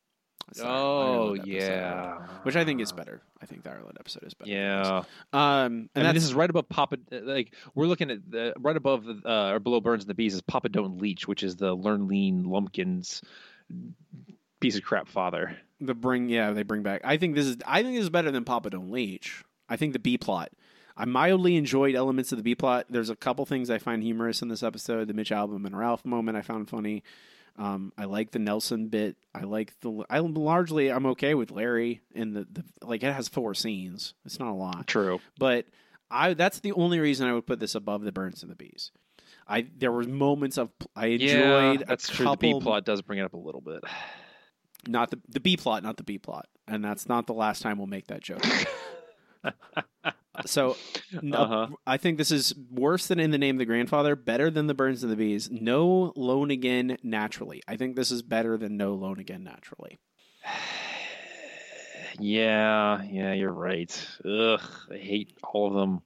Oh Ireland yeah, which I think is better. I think the Ireland episode is better. yeah. Um, and I mean, this is right above Papa. Like we're looking at the right above the, uh, or below Burns and the Bees is Papa Don't Leech, which is the Lurleen Lumpkin's piece of crap father. the bring. Yeah, they bring back. I think this is I think this is better than Papa Don't Leech. I think the B plot. I mildly enjoyed elements of the B plot. There's a couple things I find humorous in this episode. The Mitch Albom and Ralph moment I found funny. Um, I like the Nelson bit. I like the. I largely I'm okay with Larry and the, the like. It has four scenes. It's not a lot. True. But I that's the only reason I would put this above the Burns and the Bees. I there were moments of I enjoyed yeah, that's true. couple The B plot does bring it up a little bit. not the the B plot, not the B plot, and that's not the last time we'll make that joke. so, no, Uh-huh. I think this is worse than in the name of the grandfather, better than the Burns and the Bees. No loan again naturally. I think this is better than no loan again naturally. Yeah, yeah, you're right. Ugh, I hate all of them.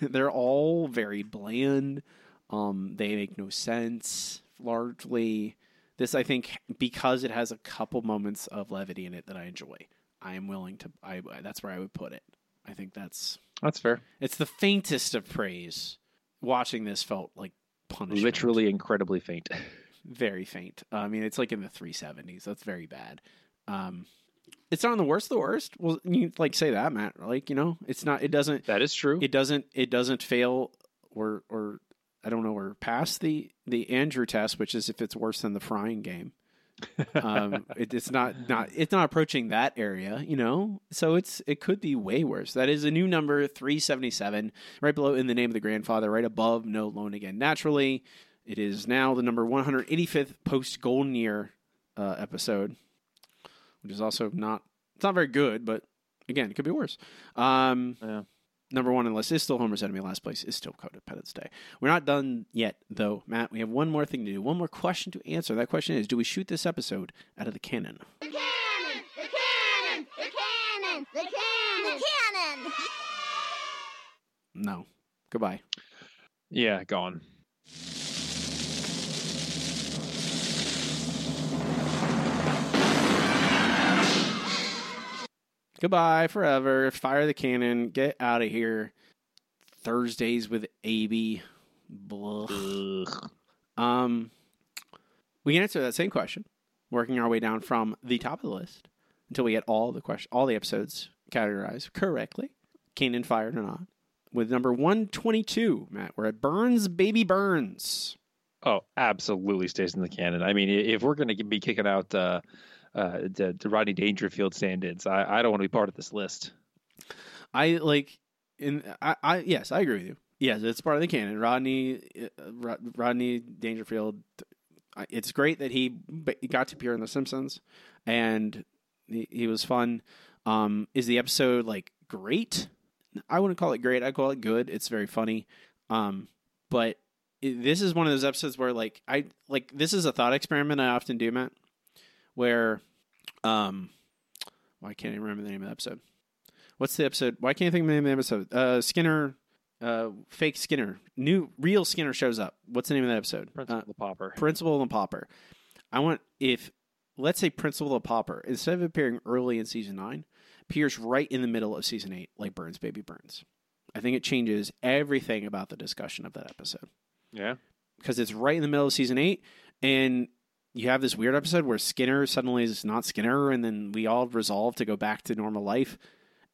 They're all very bland. Um, they make no sense largely. This, I think, because it has a couple moments of levity in it that I enjoy. I am willing to. I that's where I would put it. I think that's That's fair. It's the faintest of praise. Watching this felt like punishment. Literally incredibly faint. very faint. Uh, I mean, it's like in the 370s. That's very bad. Um, it's not on the worst of the worst. Well, you like say that, Matt. Like you know, it's not. It doesn't. That is true. It doesn't. It doesn't fail or or I don't know or pass the the Andrew test, which is if it's worse than the frying game. Um, it, it's not not it's not approaching that area, you know. So it's it could be way worse. That is a new number, three seventy seven, right below in the name of the grandfather, right above no loan again. Naturally, it is now the number one hundred eighty fifth post golden year uh, episode, which is also not it's not very good, but again, it could be worse. Um, yeah. Number one on the list is still Homer's Enemy. Last place is still Codependence Day. We're not done yet, though, Matt. We have one more thing to do, one more question to answer. That question is Do we shoot this episode out of the canon? The cannon! The cannon! The cannon! The cannon! The cannon! No. Goodbye. Yeah, gone. Goodbye forever. Fire the cannon. Get out of here. Thursdays with Abie. Blah. Um, we can answer that same question, working our way down from the top of the list until we get all the question, all the episodes categorized correctly. Cannon fired or not. With number one twenty two, Matt, we're at Burns, baby Burns. Oh, absolutely stays in the canon. I mean, if we're going to be kicking out uh, uh, the, the Rodney Dangerfield stand-ins, I, I don't want to be part of this list. I like in I, I yes, I agree with you. Yes, it's part of the canon. Rodney uh, Rodney Dangerfield. It's great that he got to appear in The Simpsons, and he, he was fun. Um, is the episode like great? I wouldn't call it great. I call it good. It's very funny. Um, but this is one of those episodes where like I like this is a thought experiment I often do, Matt, where um, why can't I remember the name of the episode? What's the episode? Why can't I think of the name of the episode? Uh, Skinner, uh, fake Skinner, new real Skinner shows up. What's the name of that episode? Principal Uh, the Pauper. Principal and Pauper. I want if let's say Principal the Pauper instead of appearing early in season nine, appears right in the middle of season eight, like Burns Baby Burns. I think it changes everything about the discussion of that episode Yeah. because it's right in the middle of season eight, and you have this weird episode where Skinner suddenly is not Skinner, and then we all resolve to go back to normal life,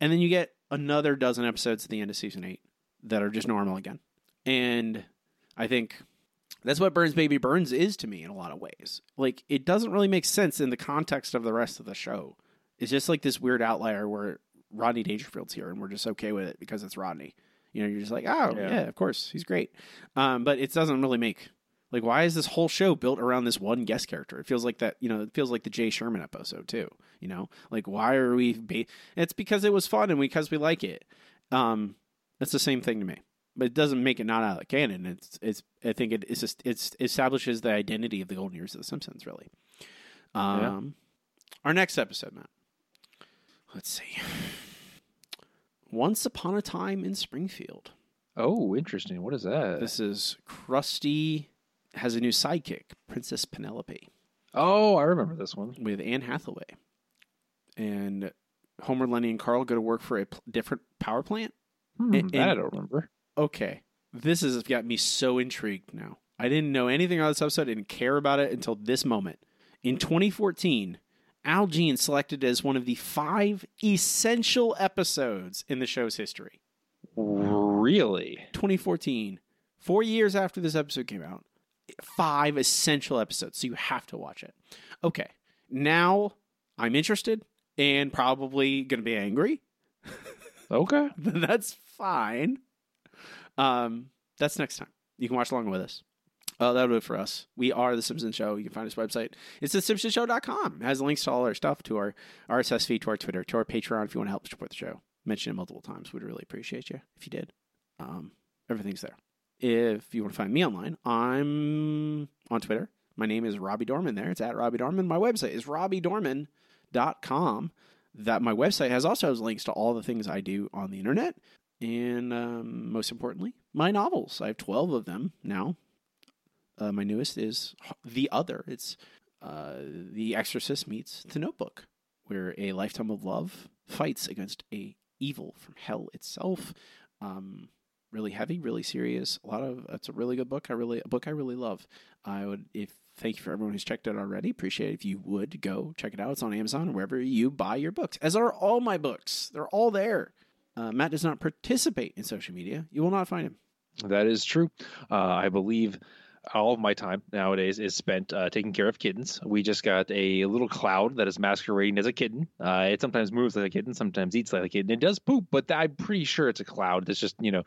and then you get another dozen episodes at the end of season eight that are just normal again, and I think that's what Burns Baby Burns is to me in a lot of ways. Like it doesn't really make sense in the context of the rest of the show. It's just like this weird outlier where Rodney Dangerfield's here, and we're just okay with it because it's Rodney. You know, you're just like, oh Yeah. yeah, of course he's great. Um, but it doesn't really make like why is this whole show built around this one guest character? It feels like that. You know, it feels like the Jay Sherman episode too. You know, like why are we? Ba- it's because it was fun and because we like it. Um, it's the same thing to me, but it doesn't make it not out of the canon. It's it's. I think it it's just it's establishes the identity of the golden years of the Simpsons. Really. Um, our next episode, Matt. Let's see. Once upon a time in Springfield. Oh, interesting. What is that? This is Krusty has a new sidekick, Princess Penelope, Oh, I remember this one. with Anne Hathaway. And Homer, Lenny, and Carl go to work for a pl- different power plant. Hmm, And- that I don't remember. Okay. This has got me so intrigued now. I didn't know anything about this episode. I didn't care about it until this moment. In 2014, Al Jean selected as one of the five essential episodes in the show's history. Really? 2014, four years after this episode came out, five essential episodes, so you have to watch it. Okay, now I'm interested and probably going to be angry. Okay. that's fine. Um, that's next time. You can watch along with us. Uh, that'll do it for us. We are The Simpsons Show. You can find us website. It's thesimpsonshow.com. It has links to all our stuff, to our RSS feed, to our Twitter, to our Patreon if you want to help support the show. Mention it multiple times. We'd really appreciate you if you did. Um, everything's there. If you want to find me online, I'm on Twitter. My name is Robbie Dorman there. It's at Robbie Dorman. My website is robbiedorman.com. That my website has also has links to all the things I do on the internet. And um, most importantly, my novels. I have 12 of them now. Uh, my newest is The Other. It's uh, The Exorcist meets The Notebook, where a lifetime of love fights against a evil from hell itself. Um, really heavy, really serious. A lot of it's a really good book. I really a book I really love. I would if thank you for everyone who's checked it already. Appreciate it if you would go check it out. It's on Amazon or wherever you buy your books. As are all my books. They're all there. Uh, Matt does not participate in social media. You will not find him. That is true. Uh, I believe all of my time nowadays is spent uh, taking care of kittens. We just got a little cloud that is masquerading as a kitten. Uh, it sometimes moves like a kitten, sometimes eats like a kitten. It does poop, but I'm pretty sure it's a cloud that's just, you know,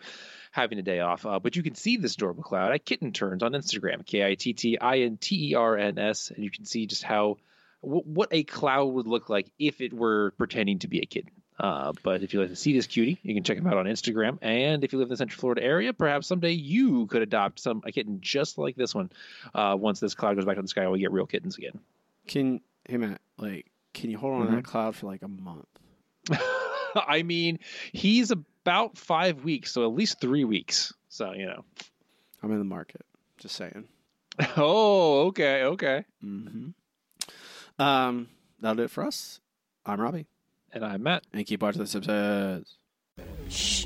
having a day off. Uh, but you can see this adorable cloud at Kitten Turns on Instagram, K I T T I N T E R N S, and you can see just how what a cloud would look like if it were pretending to be a kitten. Uh, but if you like to see this cutie, you can check him out on Instagram. And if you live in the Central Florida area, perhaps someday you could adopt some a kitten just like this one. Uh, once this cloud goes back to the sky, and we get real kittens again. Can hey Matt, like, can you hold on Mhm. to that cloud for like a month? I mean, he's about five weeks, so at least three weeks. So you know. I'm in the market. Just saying. Oh, okay, okay. Mm-hmm. Um, that'll do it for us. I'm Robbie. And I'm Matt. And keep watching the Simpsons. Shh.